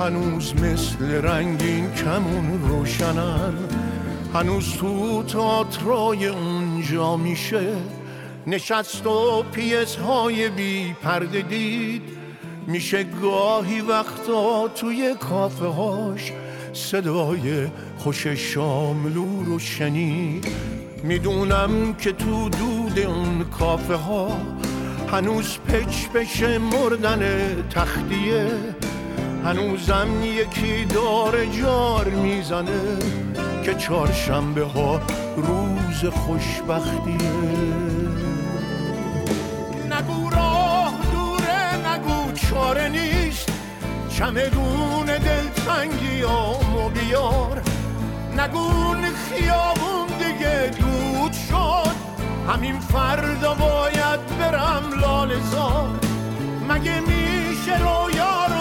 هنوز مثل رنگین کمون روشنن هنوز تو تاترای اونجا میشه نشست و پیس های بی پرده دید. میشه گاهی وقتا توی کافه هاش صدای خوش شاملو رو شنید. می‌دونم که تو دود اون کافه ها هنوز پچ بشه مردن تختیه. هنوزم یکی دار جار می‌زنه که چهارشنبه ها روز خوشبختیه. نگو راه دوره نگو چاره نیست. چمدون دلتنگی آمو بیار. نگون خیابون دیگه دود شد. همین فردا باید برم لالزار مگه میشه رویا رو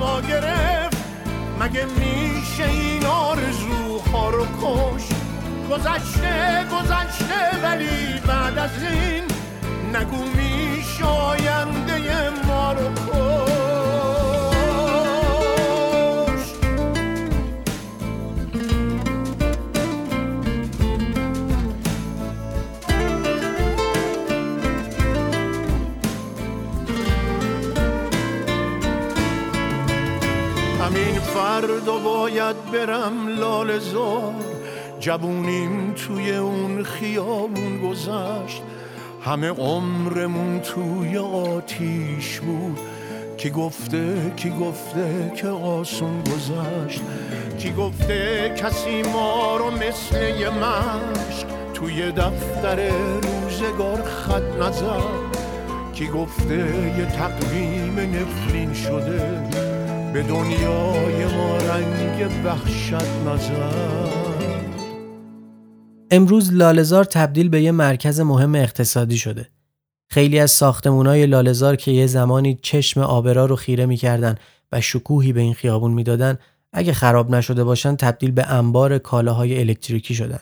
ما گرفت مگه میشه این آرزوها رو کش گذشته گذشته ولی بعد از این نگو میشه آینده ما رو همین فردا باید برم لال زار. جبونیم توی اون خیابون گذشت. همه عمرمون توی آتیش بود. کی گفته کی گفته که آسون گذشت. کی گفته کسی ما رو مثل یه مشک توی دفتر روزگار خط نزد. کی گفته یه تقویم نفرین شده به دنیای ما رنگ وحشت نزد امروز لالزار تبدیل به یه مرکز مهم اقتصادی شده. خیلی از ساختمونای لالزار که یه زمانی چشم آبرا رو خیره می‌کردن و شکوهی به این خیابون می‌دادن اگه خراب نشده باشن تبدیل به انبار کالاهای الکتریکی شدن.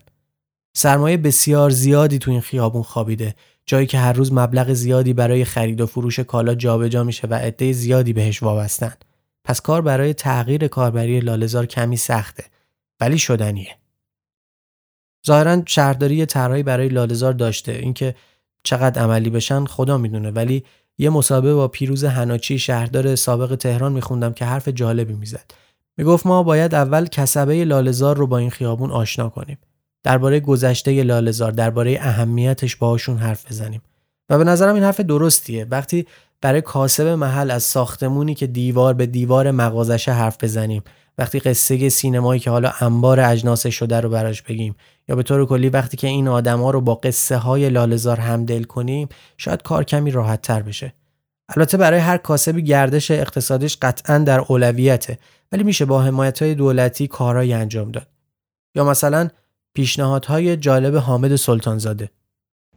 سرمایه بسیار زیادی تو این خیابون خوابیده جایی که هر روز مبلغ زیادی برای خرید و فروش کالا جابجا میشه و عده زیادی بهش وابستن. پس کار برای تغییر کاربری لالزار کمی سخته ولی شدنیه. ظاهرا شهرداری طرحی برای لالزار داشته اینکه چقدر عملی بشن خدا می‌دونه ولی یه مسابقه با پیروز هناچی شهردار سابق تهران میخوندم که حرف جالبی می‌زد. می‌گفت ما باید اول کسبه لالزار رو با این خیابون آشنا کنیم. درباره گذشته لالزار درباره اهمیتش باهاشون حرف بزنیم. و به نظرم این حرف درستیه. وقتی برای کاسب محل از ساختمونی که دیوار به دیوار مغازشه حرف بزنیم. وقتی قصه سینمایی که حالا انبار اجناس شده رو براش بگیم. یا به طور کلی وقتی که این آدما رو با قصه های لالزار همدل کنیم شاید کار کمی راحت تر بشه. البته برای هر کاسبی گردش اقتصادیش قطعا در اولویته ولی میشه با حمایت های دولتی کارهایی انجام داد. یا مثلا پیشنهادهای جالب حامد سلطانزاده.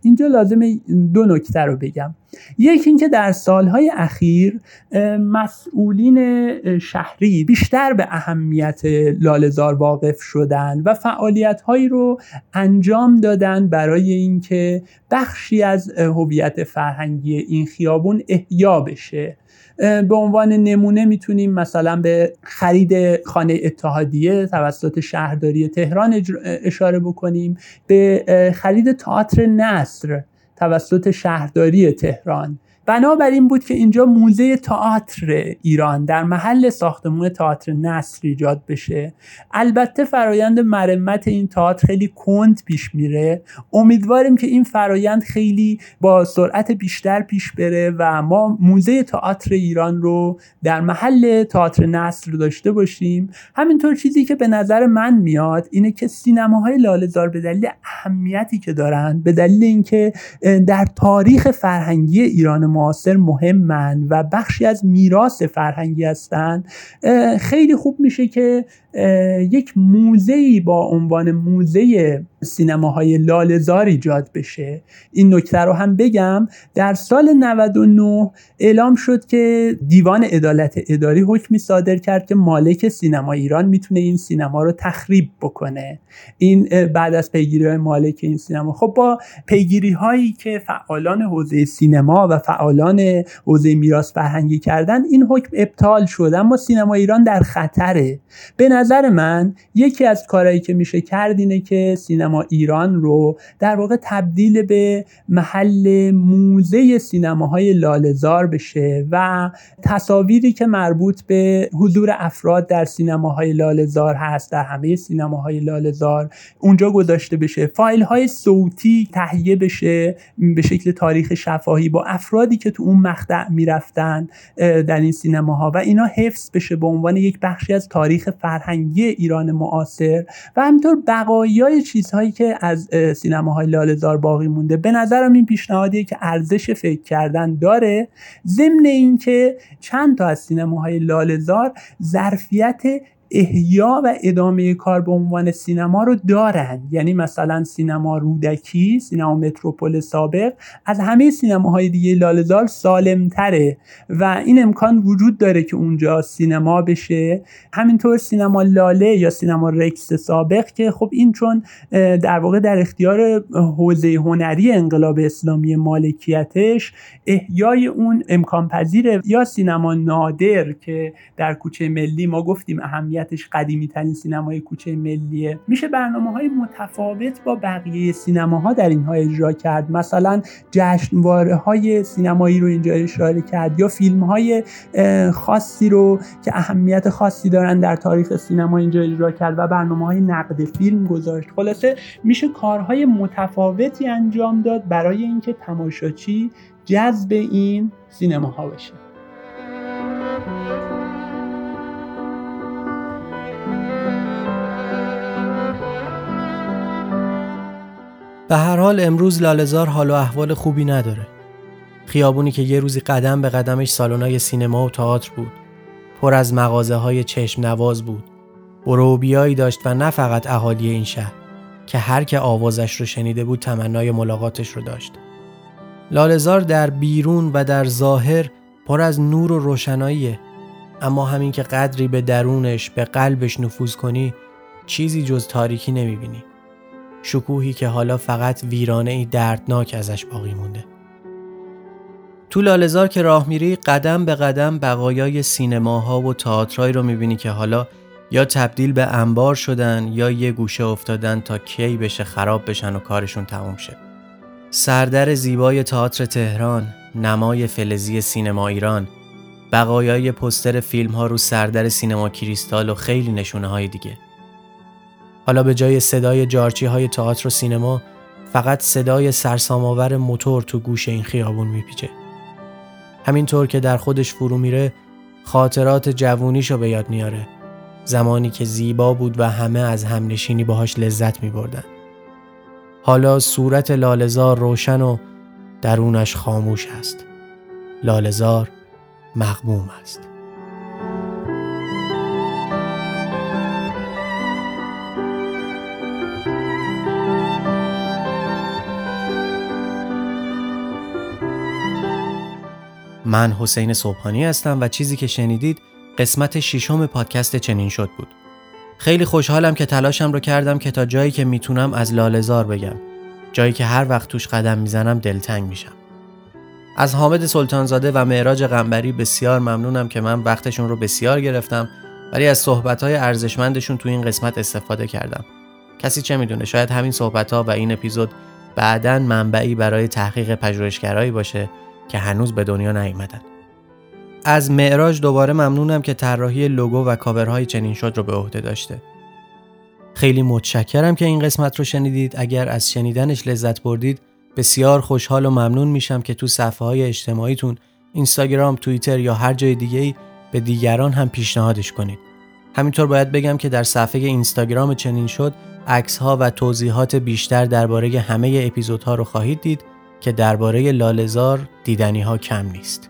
اینجا لازمه دو نکته رو بگم. یکی اینکه در سالهای اخیر مسئولین شهری بیشتر به اهمیت لالزار واقف شدن و فعالیت هایی رو انجام دادن برای اینکه بخشی از هویت فرهنگی این خیابون احیا بشه. به عنوان نمونه می‌تونیم مثلا به خرید خانه اتحادیه توسط شهرداری تهران اشاره بکنیم. به خرید تئاتر نصر توسط شهرداری تهران. بنابراین بود که اینجا موزه تئاتر ایران در محل ساختمون تئاتر نصر ایجاد بشه. البته فرایند مرمت این تئاتر خیلی کند پیش میره. امیدواریم که این فرایند خیلی با سرعت بیشتر پیش بره و ما موزه تئاتر ایران رو در محل تئاتر نصر داشته باشیم. همینطور چیزی که به نظر من میاد اینه که سینماهای لاله‌زار به دلیل اهمیتی که دارن به دلیل اینکه در تاریخ فرهنگی ایران معاصر مهمن و بخشی از میراث فرهنگی هستن خیلی خوب میشه که یک موزه با عنوان موزه سینماهای لالزار ایجاد بشه. این نکته رو هم بگم در سال 99 اعلام شد که دیوان عدالت اداری حکمی صادر کرد که مالک سینما ایران می‌تونه این سینما رو تخریب بکنه. این بعد از پیگیری های مالک این سینما. خب با پیگیری هایی که فعالان حوزه سینما و فعالان حوزه میراث فرهنگی کردن این حکم ابطال شد. اما سینما ایران در خطره. به نظر من یکی از کارهایی که میشه کرد اینه که سینما ایران رو در واقع تبدیل به محل موزه سینماهای لالزار بشه و تصاویری که مربوط به حضور افراد در سینماهای لالزار هست در همه سینماهای لالزار اونجا گذاشته بشه. فایل های صوتی تهیه بشه به شکل تاریخ شفاهی با افرادی که تو اون مقطع می‌رفتن در این سینماها و اینا حفظ بشه به عنوان یک بخشی از تاریخ فرهنگی ایران معاصر. و همینطور بقایای چیزهایی که از سینماهای لاله‌زار باقی مونده به نظرم این پیشنهادیه که ارزش فکر کردن داره. ضمن اینکه چند تا از سینماهای لاله‌زار ظرفیت احیا و ادامه کار به عنوان سینما رو دارن. یعنی مثلا سینما رودکی سینما متروپول سابق از همه سینماهای دیگه لالزار سالمتره و این امکان وجود داره که اونجا سینما بشه. همینطور سینما لاله یا سینما رکس سابق که خب این چون در واقع در اختیار حوزه هنری انقلاب اسلامی مالکیتش احیای اون امکان پذیره یا سینما نادر که در کوچه ملی ما گفتیم اهمیت واقعیتش قدیمی ترین سینمای کوچه ملیه. میشه برنامه های متفاوت با بقیه سینماها در اینها اجرا کرد. مثلا جشنواره های سینمایی رو اینجا اشاره کرد یا فیلم های خاصی رو که اهمیت خاصی دارن در تاریخ سینما اینجا اجرا کرد و برنامه های نقد فیلم گذاشت. خلاصه میشه کارهای متفاوتی انجام داد برای اینکه تماشاچی جذب این سینماها بشه. به هر حال امروز لالزار حال و احوال خوبی نداره. خیابونی که یه روزی قدم به قدمش سالن‌های سینما و تئاتر بود. پر از مغازه های چشم نواز بود. بروبیایی داشت و نه فقط اهالی این شهر که هر که آوازش رو شنیده بود تمنای ملاقاتش رو داشت. لالزار در بیرون و در ظاهر پر از نور و روشناییه اما همین که قدری به درونش به قلبش نفوذ کنی چیزی جز تاریکی نمی‌بینی. شکوهی که حالا فقط ویرانه ای دردناک ازش باقی مونده. تو لالزار که راه میری قدم به قدم بقایای سینماها و تئاترایی رو می‌بینی که حالا یا تبدیل به انبار شدن یا یه گوشه افتادن تا کی بشه خراب بشن و کارشون تموم شه. سردر زیبای تئاتر تهران، نمای فلزی سینما ایران، بقایای پستر فیلم ها رو سردر سینما کریستال و خیلی نشونه های دیگه. حالا به جای صدای جارچی های تئاتر و سینما فقط صدای سرسام‌آور موتور تو گوش این خیابون میپیچه. همینطور که در خودش فرو میره خاطرات جوونیشو به یاد میاره. زمانی که زیبا بود و همه از همنشینی باهاش لذت میبردن. حالا صورت لالزار روشن و درونش خاموش است. لالزار مغموم است. من حسین صبحانی هستم و چیزی که شنیدید قسمت ششم پادکست چنین شد بود. خیلی خوشحالم که تلاشم رو کردم که تا جایی که می‌تونم از لالزار بگم. جایی که هر وقت توش قدم می‌زنم دلتنگ میشم. از حامد سلطانزاده و معراج غنبری بسیار ممنونم که من وقتشون رو بسیار گرفتم ولی از صحبت‌های ارزشمندشون تو این قسمت استفاده کردم. کسی چه می‌دونه شاید همین صحبت‌ها و این اپیزود بعدا منبعی برای تحقیق پژوهشگرایی باشه که هنوز به دنیا نیامدن. از معراج دوباره ممنونم که طراحی لوگو و کاورهای چنین شد رو به عهده داشته. خیلی متشکرم که این قسمت رو شنیدید. اگر از شنیدنش لذت بردید بسیار خوشحال و ممنون میشم که تو صفحه های اجتماعیتون اینستاگرام، توییتر یا هر جای دیگه ای به دیگران هم پیشنهادش کنید. همینطور باید بگم که در صفحه اینستاگرام چنین شد عکس ها و توضیحات بیشتر درباره همه اپیزودها رو خواهید دید که درباره لالزار دیدنی ها کم نیست.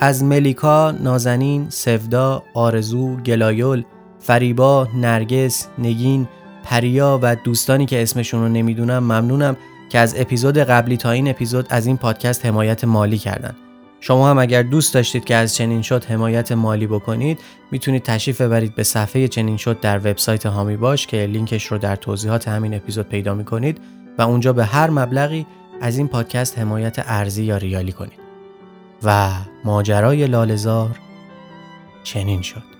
از ملیکا، نازنین، سفدا، آرزو، گلایول، فریبا، نرگس، نگین، پریا و دوستانی که اسمشون رو نمی‌دونم ممنونم که از اپیزود قبلی تا این اپیزود از این پادکست حمایت مالی کردن. شما هم اگر دوست داشتید که از چنین شد حمایت مالی بکنید می‌تونید تشریف ببرید به صفحه چنین شد در وبسایت هامی باش که لینکش رو در توضیحات همین اپیزود پیدا می‌کنید و اونجا به هر مبلغی از این پادکست حمایت ارزی یا ریالی کنید. و ماجرای لالزار چنین شد.